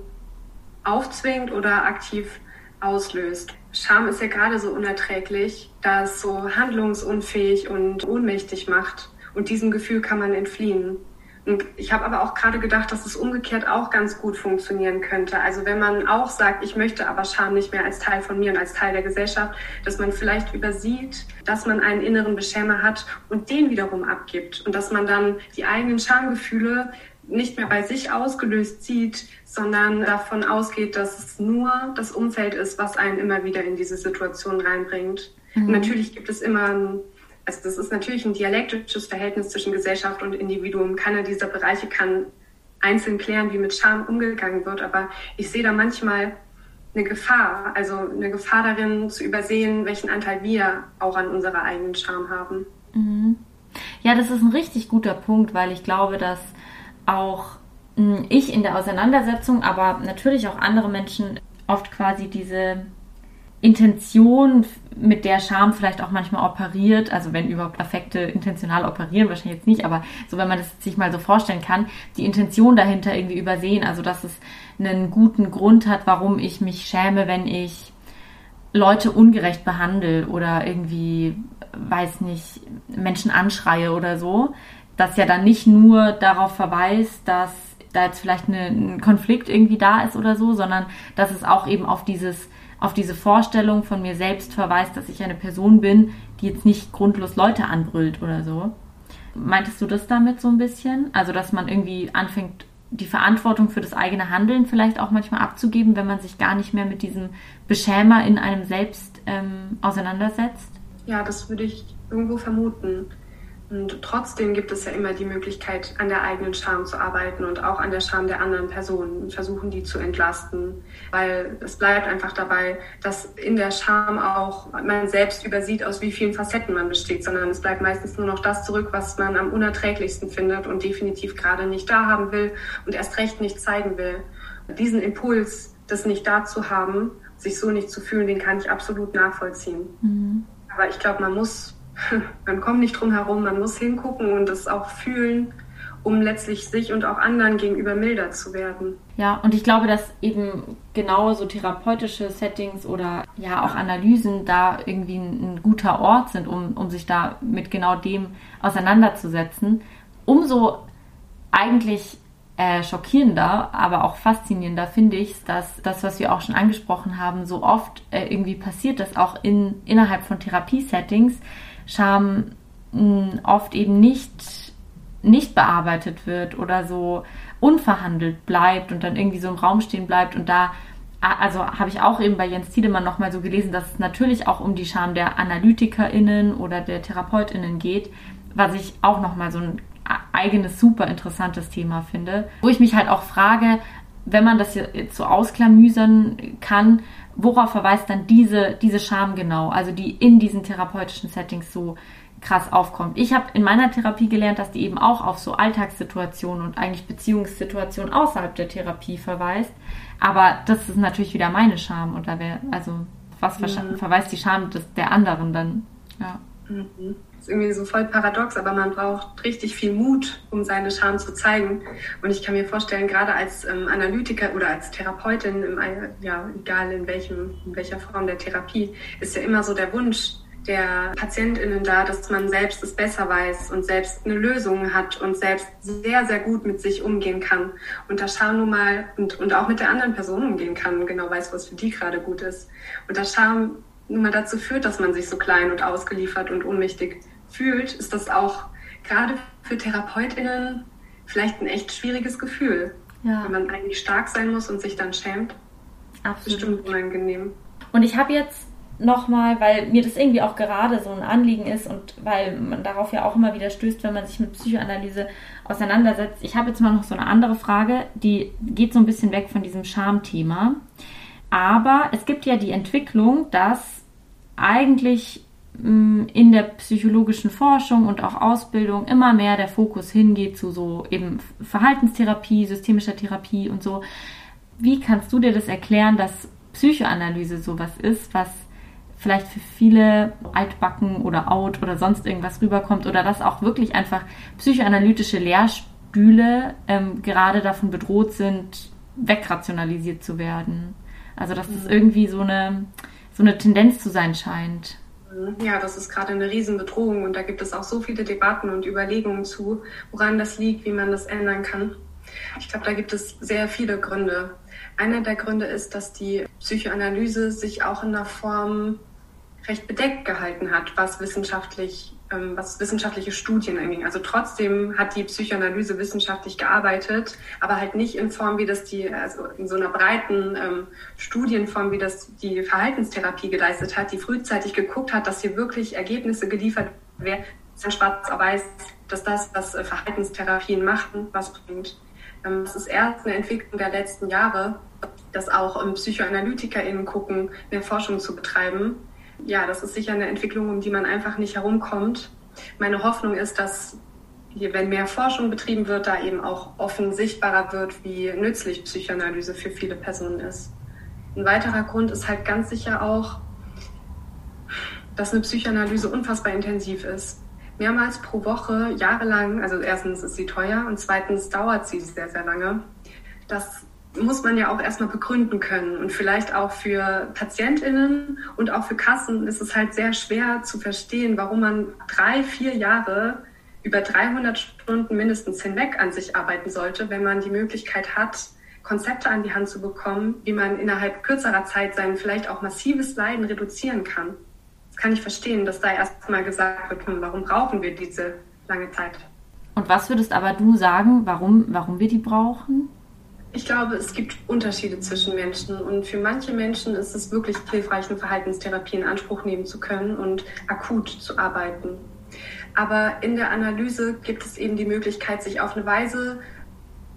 aufzwingt oder aktiv auslöst. Scham ist ja gerade so unerträglich, da es so handlungsunfähig und ohnmächtig macht. Und diesem Gefühl kann man entfliehen. Und ich habe aber auch gerade gedacht, dass es umgekehrt auch ganz gut funktionieren könnte. Also wenn man auch sagt, ich möchte aber Scham nicht mehr als Teil von mir und als Teil der Gesellschaft, dass man vielleicht übersieht, dass man einen inneren Beschämer hat und den wiederum abgibt. Und dass man dann die eigenen Schamgefühle nicht mehr bei sich ausgelöst sieht, sondern davon ausgeht, dass es nur das Umfeld ist, was einen immer wieder in diese Situation reinbringt. Mhm. natürlich gibt es immer ein also das ist natürlich ein dialektisches Verhältnis zwischen Gesellschaft und Individuum. Keiner dieser Bereiche kann einzeln klären, wie mit Scham umgegangen wird, aber ich sehe da manchmal eine Gefahr, also eine Gefahr darin zu übersehen, welchen Anteil wir auch an unserer eigenen Scham haben. Mhm. Ja, das ist ein richtig guter Punkt, weil ich glaube, dass auch hm, ich in der Auseinandersetzung, aber natürlich auch andere Menschen oft quasi diese Intention, mit der Scham vielleicht auch manchmal operiert, also wenn überhaupt Affekte intentional operieren, wahrscheinlich jetzt nicht, aber so wenn man das sich mal so vorstellen kann, die Intention dahinter irgendwie übersehen, also dass es einen guten Grund hat, warum ich mich schäme, wenn ich Leute ungerecht behandle oder irgendwie, weiß nicht, Menschen anschreie oder so, das ja dann nicht nur darauf verweist, dass da jetzt vielleicht eine, ein Konflikt irgendwie da ist oder so, sondern dass es auch eben auf dieses auf diese Vorstellung von mir selbst verweist, dass ich eine Person bin, die jetzt nicht grundlos Leute anbrüllt oder so. Meintest du das damit so ein bisschen? Also, dass man irgendwie anfängt, die Verantwortung für das eigene Handeln vielleicht auch manchmal abzugeben, wenn man sich gar nicht mehr mit diesem Beschämer in einem selbst ähm, auseinandersetzt? Ja, das würde ich irgendwo vermuten. Und trotzdem gibt es ja immer die Möglichkeit, an der eigenen Scham zu arbeiten und auch an der Scham der anderen Personen und versuchen, die zu entlasten. Weil es bleibt einfach dabei, dass in der Scham auch man selbst übersieht, aus wie vielen Facetten man besteht, sondern es bleibt meistens nur noch das zurück, was man am unerträglichsten findet und definitiv gerade nicht da haben will und erst recht nicht zeigen will. Diesen Impuls, das nicht da zu haben, sich so nicht zu fühlen, den kann ich absolut nachvollziehen. Mhm. Aber ich glaube, man muss man kommt nicht drum herum, man muss hingucken und es auch fühlen um letztlich sich und auch anderen gegenüber milder zu werden. Ja, und ich glaube, dass eben genau so therapeutische Settings oder ja auch Analysen da irgendwie ein, ein guter Ort sind, um, um sich da mit genau dem auseinanderzusetzen. Umso eigentlich äh, schockierender, aber auch faszinierender finde ich dass das, was wir auch schon angesprochen haben, so oft äh, irgendwie passiert, dass auch in, innerhalb von Therapiesettings Scham mh, oft eben nicht, nicht bearbeitet wird oder so unverhandelt bleibt und dann irgendwie so im Raum stehen bleibt. Und da also habe ich auch eben bei Jens Tiedemann nochmal so gelesen, dass es natürlich auch um die Scham der AnalytikerInnen oder der TherapeutInnen geht, was ich auch nochmal so ein eigenes super interessantes Thema finde, wo ich mich halt auch frage, wenn man das jetzt so ausklamüsern kann, worauf verweist dann diese, diese Scham genau, also die in diesen therapeutischen Settings so krass aufkommt. Ich habe in meiner Therapie gelernt, dass die eben auch auf so Alltagssituationen und eigentlich Beziehungssituationen außerhalb der Therapie verweist. Aber das ist natürlich wieder meine Scham und da wäre, also was mhm. verweist die Scham des, der anderen dann? Ja. Mhm ist irgendwie so voll paradox, aber man braucht richtig viel Mut, um seine Scham zu zeigen. Und ich kann mir vorstellen, gerade als ähm, Analytiker oder als Therapeutin, im, ja, egal in, welchem, in welcher Form der Therapie, ist ja immer so der Wunsch der PatientInnen da, dass man selbst es besser weiß und selbst eine Lösung hat und selbst sehr, sehr gut mit sich umgehen kann. Und da Scham nun mal und, und auch mit der anderen Person umgehen kann genau weiß, was für die gerade gut ist. Und da Scham nun mal dazu führt, dass man sich so klein und ausgeliefert und ohnmächtig fühlt, ist das auch gerade für TherapeutInnen vielleicht ein echt schwieriges Gefühl. Ja. Wenn man eigentlich stark sein muss und sich dann schämt. Absolut. Bestimmt unangenehm. Und ich habe jetzt nochmal, weil mir das irgendwie auch gerade so ein Anliegen ist und weil man darauf ja auch immer wieder stößt, wenn man sich mit Psychoanalyse auseinandersetzt. Ich habe jetzt mal noch so eine andere Frage, die geht so ein bisschen weg von diesem Schamthema. Aber es gibt ja die Entwicklung, dass eigentlich in der psychologischen Forschung und auch Ausbildung immer mehr der Fokus hingeht zu so eben Verhaltenstherapie, systemischer Therapie und so. Wie kannst du dir das erklären, dass Psychoanalyse sowas ist, was vielleicht für viele altbacken oder out oder sonst irgendwas rüberkommt oder dass auch wirklich einfach psychoanalytische Lehrstühle ähm, gerade davon bedroht sind, wegrationalisiert zu werden. Also dass das mhm. irgendwie so eine, so eine Tendenz zu sein scheint. Ja, das ist gerade eine Riesenbedrohung und da gibt es auch so viele Debatten und Überlegungen zu, woran das liegt, wie man das ändern kann. Ich glaube, da gibt es sehr viele Gründe. Einer der Gründe ist, dass die Psychoanalyse sich auch in der Form recht bedeckt gehalten hat, was wissenschaftlich ähm, was wissenschaftliche Studien anging. Also trotzdem hat die Psychoanalyse wissenschaftlich gearbeitet, aber halt nicht in Form, wie das die, also in so einer breiten ähm, Studienform, wie das die Verhaltenstherapie geleistet hat, die frühzeitig geguckt hat, dass hier wirklich Ergebnisse geliefert werden, dann schwarz auf weiß, dass das, was äh, Verhaltenstherapien machen, was bringt. Ähm, das ist erst eine Entwicklung der letzten Jahre, dass auch ähm, PsychoanalytikerInnen gucken, mehr Forschung zu betreiben ja, das ist sicher eine Entwicklung, um die man einfach nicht herumkommt. Meine Hoffnung ist, dass wenn mehr Forschung betrieben wird, da eben auch offen sichtbarer wird, wie nützlich Psychoanalyse für viele Personen ist. Ein weiterer Grund ist halt ganz sicher auch, dass eine Psychoanalyse unfassbar intensiv ist. Mehrmals pro Woche, jahrelang, also erstens ist sie teuer und zweitens dauert sie sehr, sehr lange. Das muss man ja auch erstmal begründen können. Und vielleicht auch für PatientInnen und auch für Kassen ist es halt sehr schwer zu verstehen, warum man drei, vier Jahre über 300 Stunden mindestens hinweg an sich arbeiten sollte, wenn man die Möglichkeit hat, Konzepte an die Hand zu bekommen, wie man innerhalb kürzerer Zeit sein vielleicht auch massives Leiden reduzieren kann. Das kann ich verstehen, dass da erstmal gesagt wird, hm, warum brauchen wir diese lange Zeit? Und was würdest aber du sagen, warum, warum wir die brauchen? Ich glaube, es gibt Unterschiede zwischen Menschen und für manche Menschen ist es wirklich hilfreich, eine Verhaltenstherapie in Anspruch nehmen zu können und akut zu arbeiten. Aber in der Analyse gibt es eben die Möglichkeit, sich auf eine Weise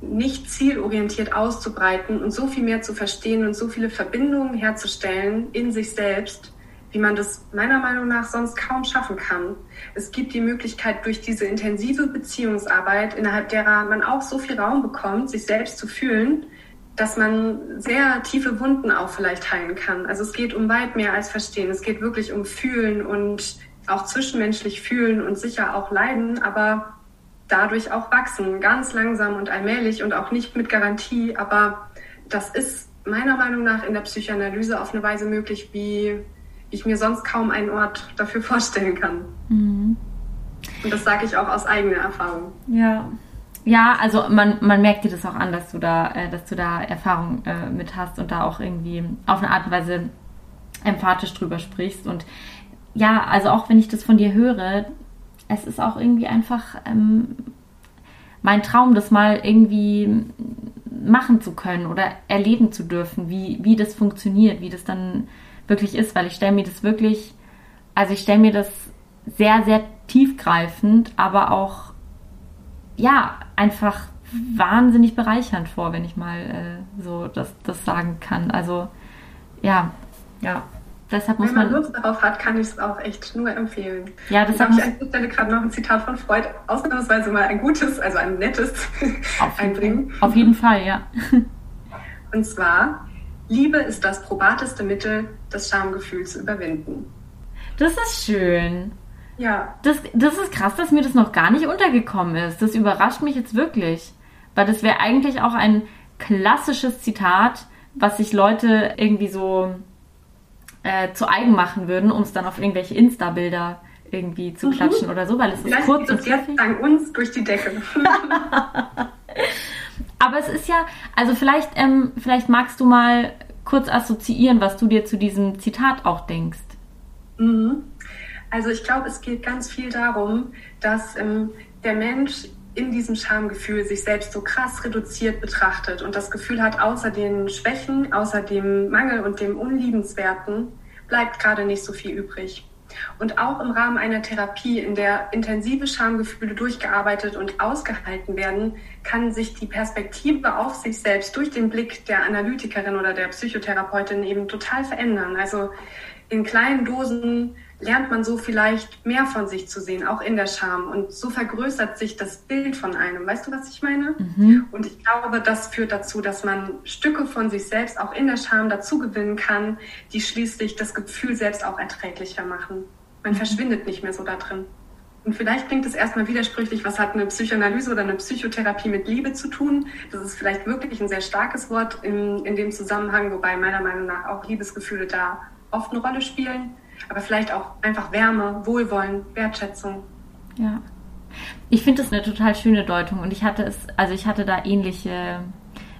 nicht zielorientiert auszubreiten und so viel mehr zu verstehen und so viele Verbindungen herzustellen in sich selbst, wie man das meiner Meinung nach sonst kaum schaffen kann. Es gibt die Möglichkeit, durch diese intensive Beziehungsarbeit, innerhalb derer man auch so viel Raum bekommt, sich selbst zu fühlen, dass man sehr tiefe Wunden auch vielleicht heilen kann. Also es geht um weit mehr als Verstehen. Es geht wirklich um Fühlen und auch zwischenmenschlich fühlen und sicher auch leiden, aber dadurch auch wachsen, ganz langsam und allmählich und auch nicht mit Garantie. Aber das ist meiner Meinung nach in der Psychoanalyse auf eine Weise möglich, wie ich mir sonst kaum einen Ort dafür vorstellen kann. Mhm. Und das sage ich auch aus eigener Erfahrung. Ja. Ja, also man, man merkt dir das auch an, dass du da, äh, dass du da Erfahrung äh, mit hast und da auch irgendwie auf eine Art und Weise emphatisch drüber sprichst. Und ja, also auch wenn ich das von dir höre, es ist auch irgendwie einfach ähm, mein Traum, das mal irgendwie machen zu können oder erleben zu dürfen, wie, wie das funktioniert, wie das dann wirklich ist, weil ich stelle mir das wirklich, also ich stelle mir das sehr, sehr tiefgreifend, aber auch, ja, einfach wahnsinnig bereichernd vor, wenn ich mal äh, so das, das sagen kann. Also, ja, ja. Deshalb muss Wenn man, man Lust darauf hat, kann ich es auch echt nur empfehlen. Ja, das habe ich an dieser Stelle gerade noch ein Zitat von Freud, ausnahmsweise mal ein gutes, also ein nettes auf einbringen. Auf jeden Fall, ja. Und zwar, Liebe ist das probateste Mittel, das Schamgefühl zu überwinden. Das ist schön. Ja. Das, das ist krass, dass mir das noch gar nicht untergekommen ist. Das überrascht mich jetzt wirklich. Weil das wäre eigentlich auch ein klassisches Zitat, was sich Leute irgendwie so äh, zu eigen machen würden, um es dann auf irgendwelche Insta-Bilder irgendwie zu mhm. klatschen oder so, weil es ist kurz und jetzt dank uns durch die Decke. Aber es ist ja, also vielleicht, ähm, vielleicht magst du mal kurz assoziieren, was du dir zu diesem Zitat auch denkst. Mhm. Also ich glaube, es geht ganz viel darum, dass ähm, der Mensch in diesem Schamgefühl sich selbst so krass reduziert betrachtet und das Gefühl hat, außer den Schwächen, außer dem Mangel und dem Unliebenswerten bleibt gerade nicht so viel übrig. Und auch im Rahmen einer Therapie, in der intensive Schamgefühle durchgearbeitet und ausgehalten werden, kann sich die Perspektive auf sich selbst durch den Blick der Analytikerin oder der Psychotherapeutin eben total verändern. Also in kleinen Dosen lernt man so vielleicht mehr von sich zu sehen, auch in der Scham. Und so vergrößert sich das Bild von einem. Weißt du, was ich meine? Mhm. Und ich glaube, das führt dazu, dass man Stücke von sich selbst auch in der Scham dazu gewinnen kann, die schließlich das Gefühl selbst auch erträglicher machen. Man mhm. verschwindet nicht mehr so da drin. Und vielleicht klingt es erstmal widersprüchlich, was hat eine Psychoanalyse oder eine Psychotherapie mit Liebe zu tun? Das ist vielleicht wirklich ein sehr starkes Wort in, in dem Zusammenhang, wobei meiner Meinung nach auch Liebesgefühle da oft eine Rolle spielen aber vielleicht auch einfach Wärme, Wohlwollen, Wertschätzung. Ja. Ich finde das eine total schöne Deutung und ich hatte es, also ich hatte da ähnliche,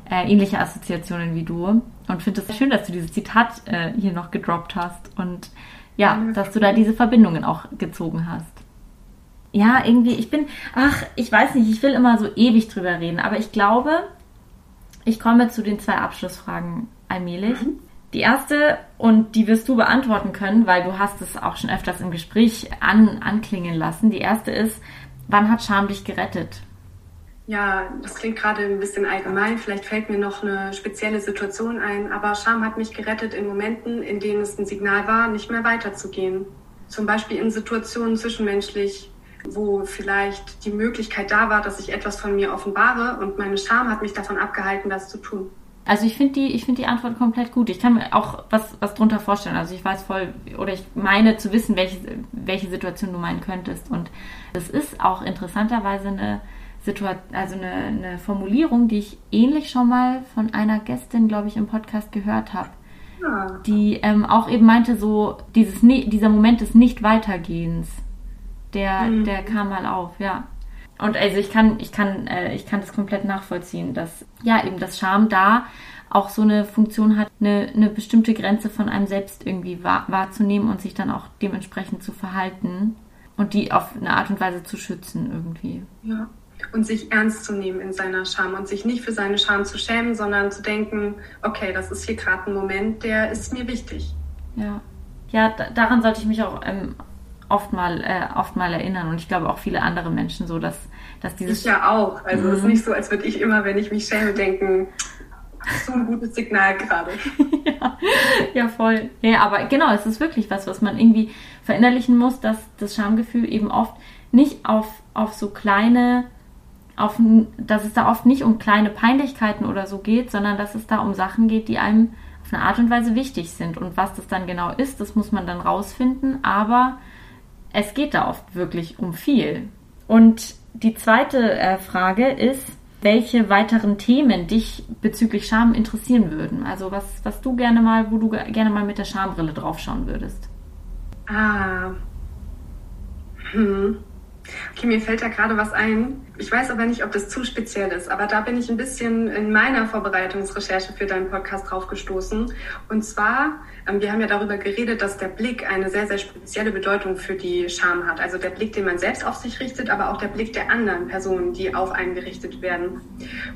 äh, ähnliche Assoziationen wie du und finde es schön, dass du dieses Zitat äh, hier noch gedroppt hast und ja, ja, dass du da diese Verbindungen auch gezogen hast. Ja, irgendwie, ich bin, ach, ich weiß nicht, ich will immer so ewig drüber reden, aber ich glaube, ich komme zu den zwei Abschlussfragen allmählich. Mhm. Die erste, und die wirst du beantworten können, weil du hast es auch schon öfters im Gespräch an, anklingen lassen. Die erste ist, wann hat Scham dich gerettet? Ja, das klingt gerade ein bisschen allgemein. Vielleicht fällt mir noch eine spezielle Situation ein. Aber Scham hat mich gerettet in Momenten, in denen es ein Signal war, nicht mehr weiterzugehen. Zum Beispiel in Situationen zwischenmenschlich, wo vielleicht die Möglichkeit da war, dass ich etwas von mir offenbare und meine Scham hat mich davon abgehalten, das zu tun. Also ich finde die, ich finde die Antwort komplett gut. Ich kann mir auch was, was drunter vorstellen. Also ich weiß voll, oder ich meine zu wissen, welche, welche Situation du meinen könntest. Und es ist auch interessanterweise eine Situation, also eine, eine Formulierung, die ich ähnlich schon mal von einer Gästin, glaube ich, im Podcast gehört habe. Ja. Ah. Die ähm, auch eben meinte, so dieses, dieser Moment des Nicht-Weitergehens, der, mhm. der kam mal auf, ja. Und also ich kann, ich kann, äh, ich kann das komplett nachvollziehen, dass ja eben das Scham da auch so eine Funktion hat, eine, eine bestimmte Grenze von einem selbst irgendwie wahr, wahrzunehmen und sich dann auch dementsprechend zu verhalten und die auf eine Art und Weise zu schützen irgendwie. Ja. Und sich ernst zu nehmen in seiner Scham und sich nicht für seine Scham zu schämen, sondern zu denken, okay, das ist hier gerade ein Moment, der ist mir wichtig. Ja. Ja, daran sollte ich mich auch ähm, oft mal, äh, oft mal erinnern und ich glaube auch viele andere Menschen so, dass, dass dieses... Ich ja auch. Also es ist mhm. nicht so, als würde ich immer, wenn ich mich schäme, denken, so ein gutes Signal gerade. ja, ja, voll. Ja, aber genau, es ist wirklich was, was man irgendwie verinnerlichen muss, dass das Schamgefühl eben oft nicht auf, auf so kleine, auf, dass es da oft nicht um kleine Peinlichkeiten oder so geht, sondern dass es da um Sachen geht, die einem auf eine Art und Weise wichtig sind. Und was das dann genau ist, das muss man dann rausfinden. Aber es geht da oft wirklich um viel. Und die zweite äh, Frage ist, welche weiteren Themen dich bezüglich Scham interessieren würden. Also was, was du gerne mal, wo du gerne mal mit der Schambrille draufschauen würdest. Ah. Hm. Okay, mir fällt da gerade was ein. Ich weiß aber nicht, ob das zu speziell ist, aber da bin ich ein bisschen in meiner Vorbereitungsrecherche für deinen Podcast draufgestoßen. Und zwar, wir haben ja darüber geredet, dass der Blick eine sehr, sehr spezielle Bedeutung für die Scham hat. Also der Blick, den man selbst auf sich richtet, aber auch der Blick der anderen Personen, die auf einen gerichtet werden.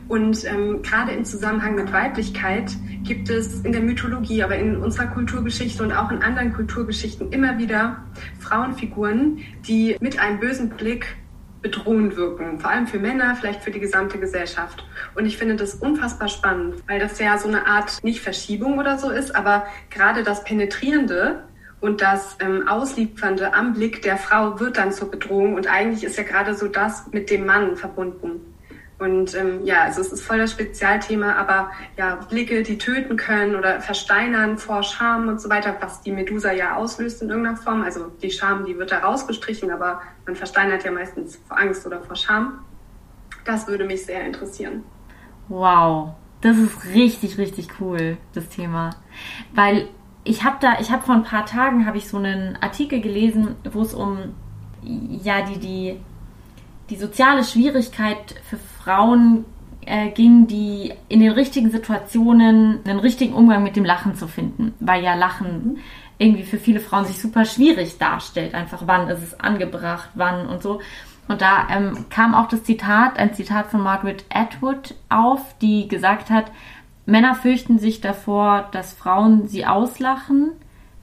Und ähm, gerade im Zusammenhang mit Weiblichkeit gibt es in der Mythologie, aber in unserer Kulturgeschichte und auch in anderen Kulturgeschichten immer wieder Frauenfiguren, die mit einem bösen Blick bedrohend wirken, vor allem für Männer, vielleicht für die gesamte Gesellschaft. Und ich finde das unfassbar spannend, weil das ja so eine Art nicht Verschiebung oder so ist, aber gerade das Penetrierende und das ähm, Ausliefernde am Blick der Frau wird dann zur Bedrohung und eigentlich ist ja gerade so das mit dem Mann verbunden. Und ähm, ja, also es ist voll das Spezialthema, aber ja, Blicke, die töten können oder versteinern vor Scham und so weiter, was die Medusa ja auslöst in irgendeiner Form. Also die Scham, die wird da rausgestrichen, aber man versteinert ja meistens vor Angst oder vor Scham. Das würde mich sehr interessieren. Wow, das ist richtig, richtig cool, das Thema. Weil ich habe da, ich habe vor ein paar Tagen habe ich so einen Artikel gelesen, wo es um ja die die die soziale Schwierigkeit für Frauen äh, ging, die in den richtigen Situationen einen richtigen Umgang mit dem Lachen zu finden, weil ja Lachen irgendwie für viele Frauen sich super schwierig darstellt. Einfach wann ist es angebracht, wann und so. Und da ähm, kam auch das Zitat, ein Zitat von Margaret Atwood auf, die gesagt hat, Männer fürchten sich davor, dass Frauen sie auslachen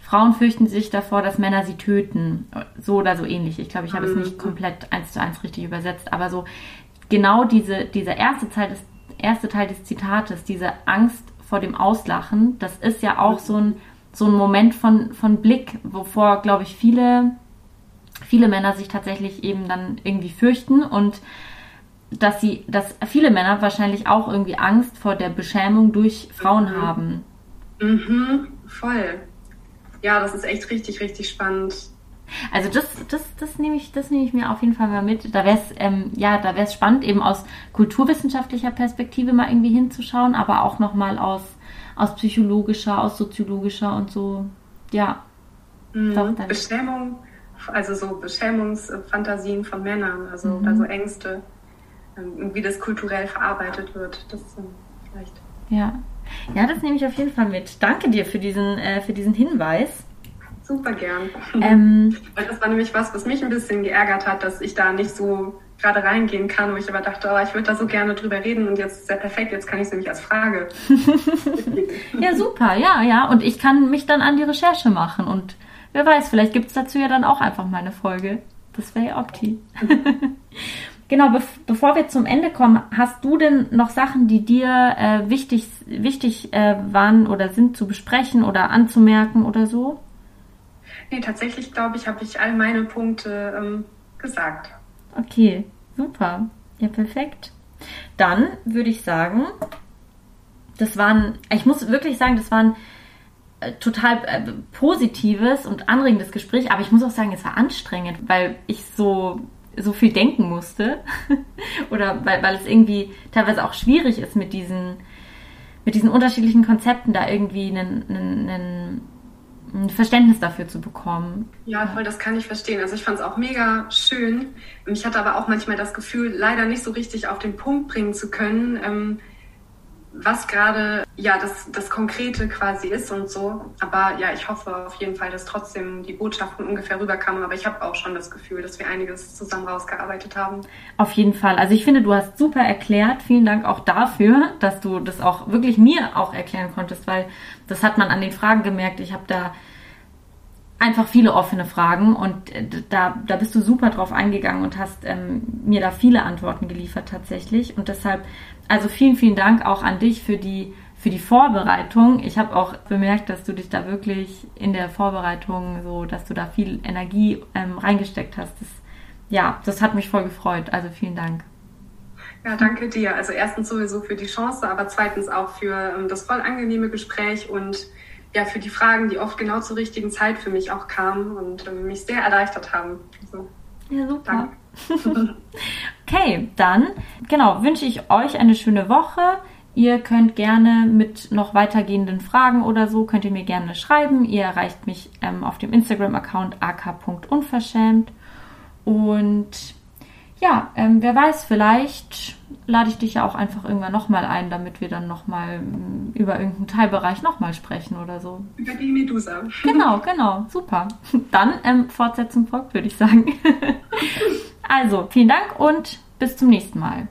Frauen fürchten sich davor, dass Männer sie töten. So oder so ähnlich. Ich glaube, ich habe es nicht mhm. komplett eins zu eins richtig übersetzt, aber so genau diese, dieser erste Teil des, erste Teil des Zitates, diese Angst vor dem Auslachen, das ist ja auch so ein, so ein Moment von, von Blick, wovor, glaube ich, viele, viele Männer sich tatsächlich eben dann irgendwie fürchten und dass sie, dass viele Männer wahrscheinlich auch irgendwie Angst vor der Beschämung durch Frauen mhm. haben. Mhm, voll ja, das ist echt richtig, richtig spannend. Also das, das, das nehme ich, das nehme ich mir auf jeden Fall mal mit. Da wäre es, ähm, ja, da wäre es spannend, eben aus kulturwissenschaftlicher Perspektive mal irgendwie hinzuschauen, aber auch nochmal aus, aus psychologischer, aus soziologischer und so, ja. Mhm. Beschämung, also so Beschämungsfantasien von Männern, also, mhm. also Ängste, ähm, wie das kulturell verarbeitet wird, das vielleicht. Ja. Ja, das nehme ich auf jeden Fall mit. Danke dir für diesen, äh, für diesen Hinweis. Super gern. Ähm, das war nämlich was, was mich ein bisschen geärgert hat, dass ich da nicht so gerade reingehen kann, wo ich aber dachte, oh, ich würde da so gerne drüber reden und jetzt ist ja perfekt, jetzt kann ich es nämlich als Frage. ja, super, ja, ja. Und ich kann mich dann an die Recherche machen und wer weiß, vielleicht gibt es dazu ja dann auch einfach mal eine Folge. Das wäre ja opti. Genau, be bevor wir zum Ende kommen, hast du denn noch Sachen, die dir äh, wichtig, wichtig äh, waren oder sind zu besprechen oder anzumerken oder so? Nee, tatsächlich glaube ich, habe ich all meine Punkte ähm, gesagt. Okay, super. Ja, perfekt. Dann würde ich sagen, das waren, ich muss wirklich sagen, das war ein äh, total äh, positives und anregendes Gespräch, aber ich muss auch sagen, es war anstrengend, weil ich so so viel denken musste. Oder weil, weil es irgendwie teilweise auch schwierig ist mit diesen, mit diesen unterschiedlichen Konzepten da irgendwie einen, einen, ein Verständnis dafür zu bekommen. Ja, voll, das kann ich verstehen. Also ich fand es auch mega schön. Ich hatte aber auch manchmal das Gefühl, leider nicht so richtig auf den Punkt bringen zu können. Ähm, was gerade ja das, das Konkrete quasi ist und so. Aber ja, ich hoffe auf jeden Fall, dass trotzdem die Botschaften ungefähr rüberkamen. Aber ich habe auch schon das Gefühl, dass wir einiges zusammen rausgearbeitet haben. Auf jeden Fall. Also ich finde, du hast super erklärt. Vielen Dank auch dafür, dass du das auch wirklich mir auch erklären konntest, weil das hat man an den Fragen gemerkt. Ich habe da einfach viele offene Fragen und äh, da, da bist du super drauf eingegangen und hast ähm, mir da viele Antworten geliefert tatsächlich. Und deshalb, also vielen, vielen Dank auch an dich für die, für die Vorbereitung. Ich habe auch bemerkt, dass du dich da wirklich in der Vorbereitung so, dass du da viel Energie ähm, reingesteckt hast. Das, ja, das hat mich voll gefreut. Also vielen Dank. Ja, danke dir. Also erstens sowieso für die Chance, aber zweitens auch für ähm, das voll angenehme Gespräch und ja, für die Fragen, die oft genau zur richtigen Zeit für mich auch kamen und äh, mich sehr erleichtert haben. Also, ja, super. Okay, dann genau wünsche ich euch eine schöne Woche. Ihr könnt gerne mit noch weitergehenden Fragen oder so, könnt ihr mir gerne schreiben. Ihr erreicht mich ähm, auf dem Instagram-Account ak.unverschämt. Und ja, ähm, wer weiß, vielleicht lade ich dich ja auch einfach irgendwann nochmal ein, damit wir dann nochmal ähm, über irgendeinen Teilbereich nochmal sprechen oder so. Über die Medusa. Genau, genau, super. Dann ähm, Fortsetzung folgt, würde ich sagen. also, vielen Dank und bis zum nächsten Mal.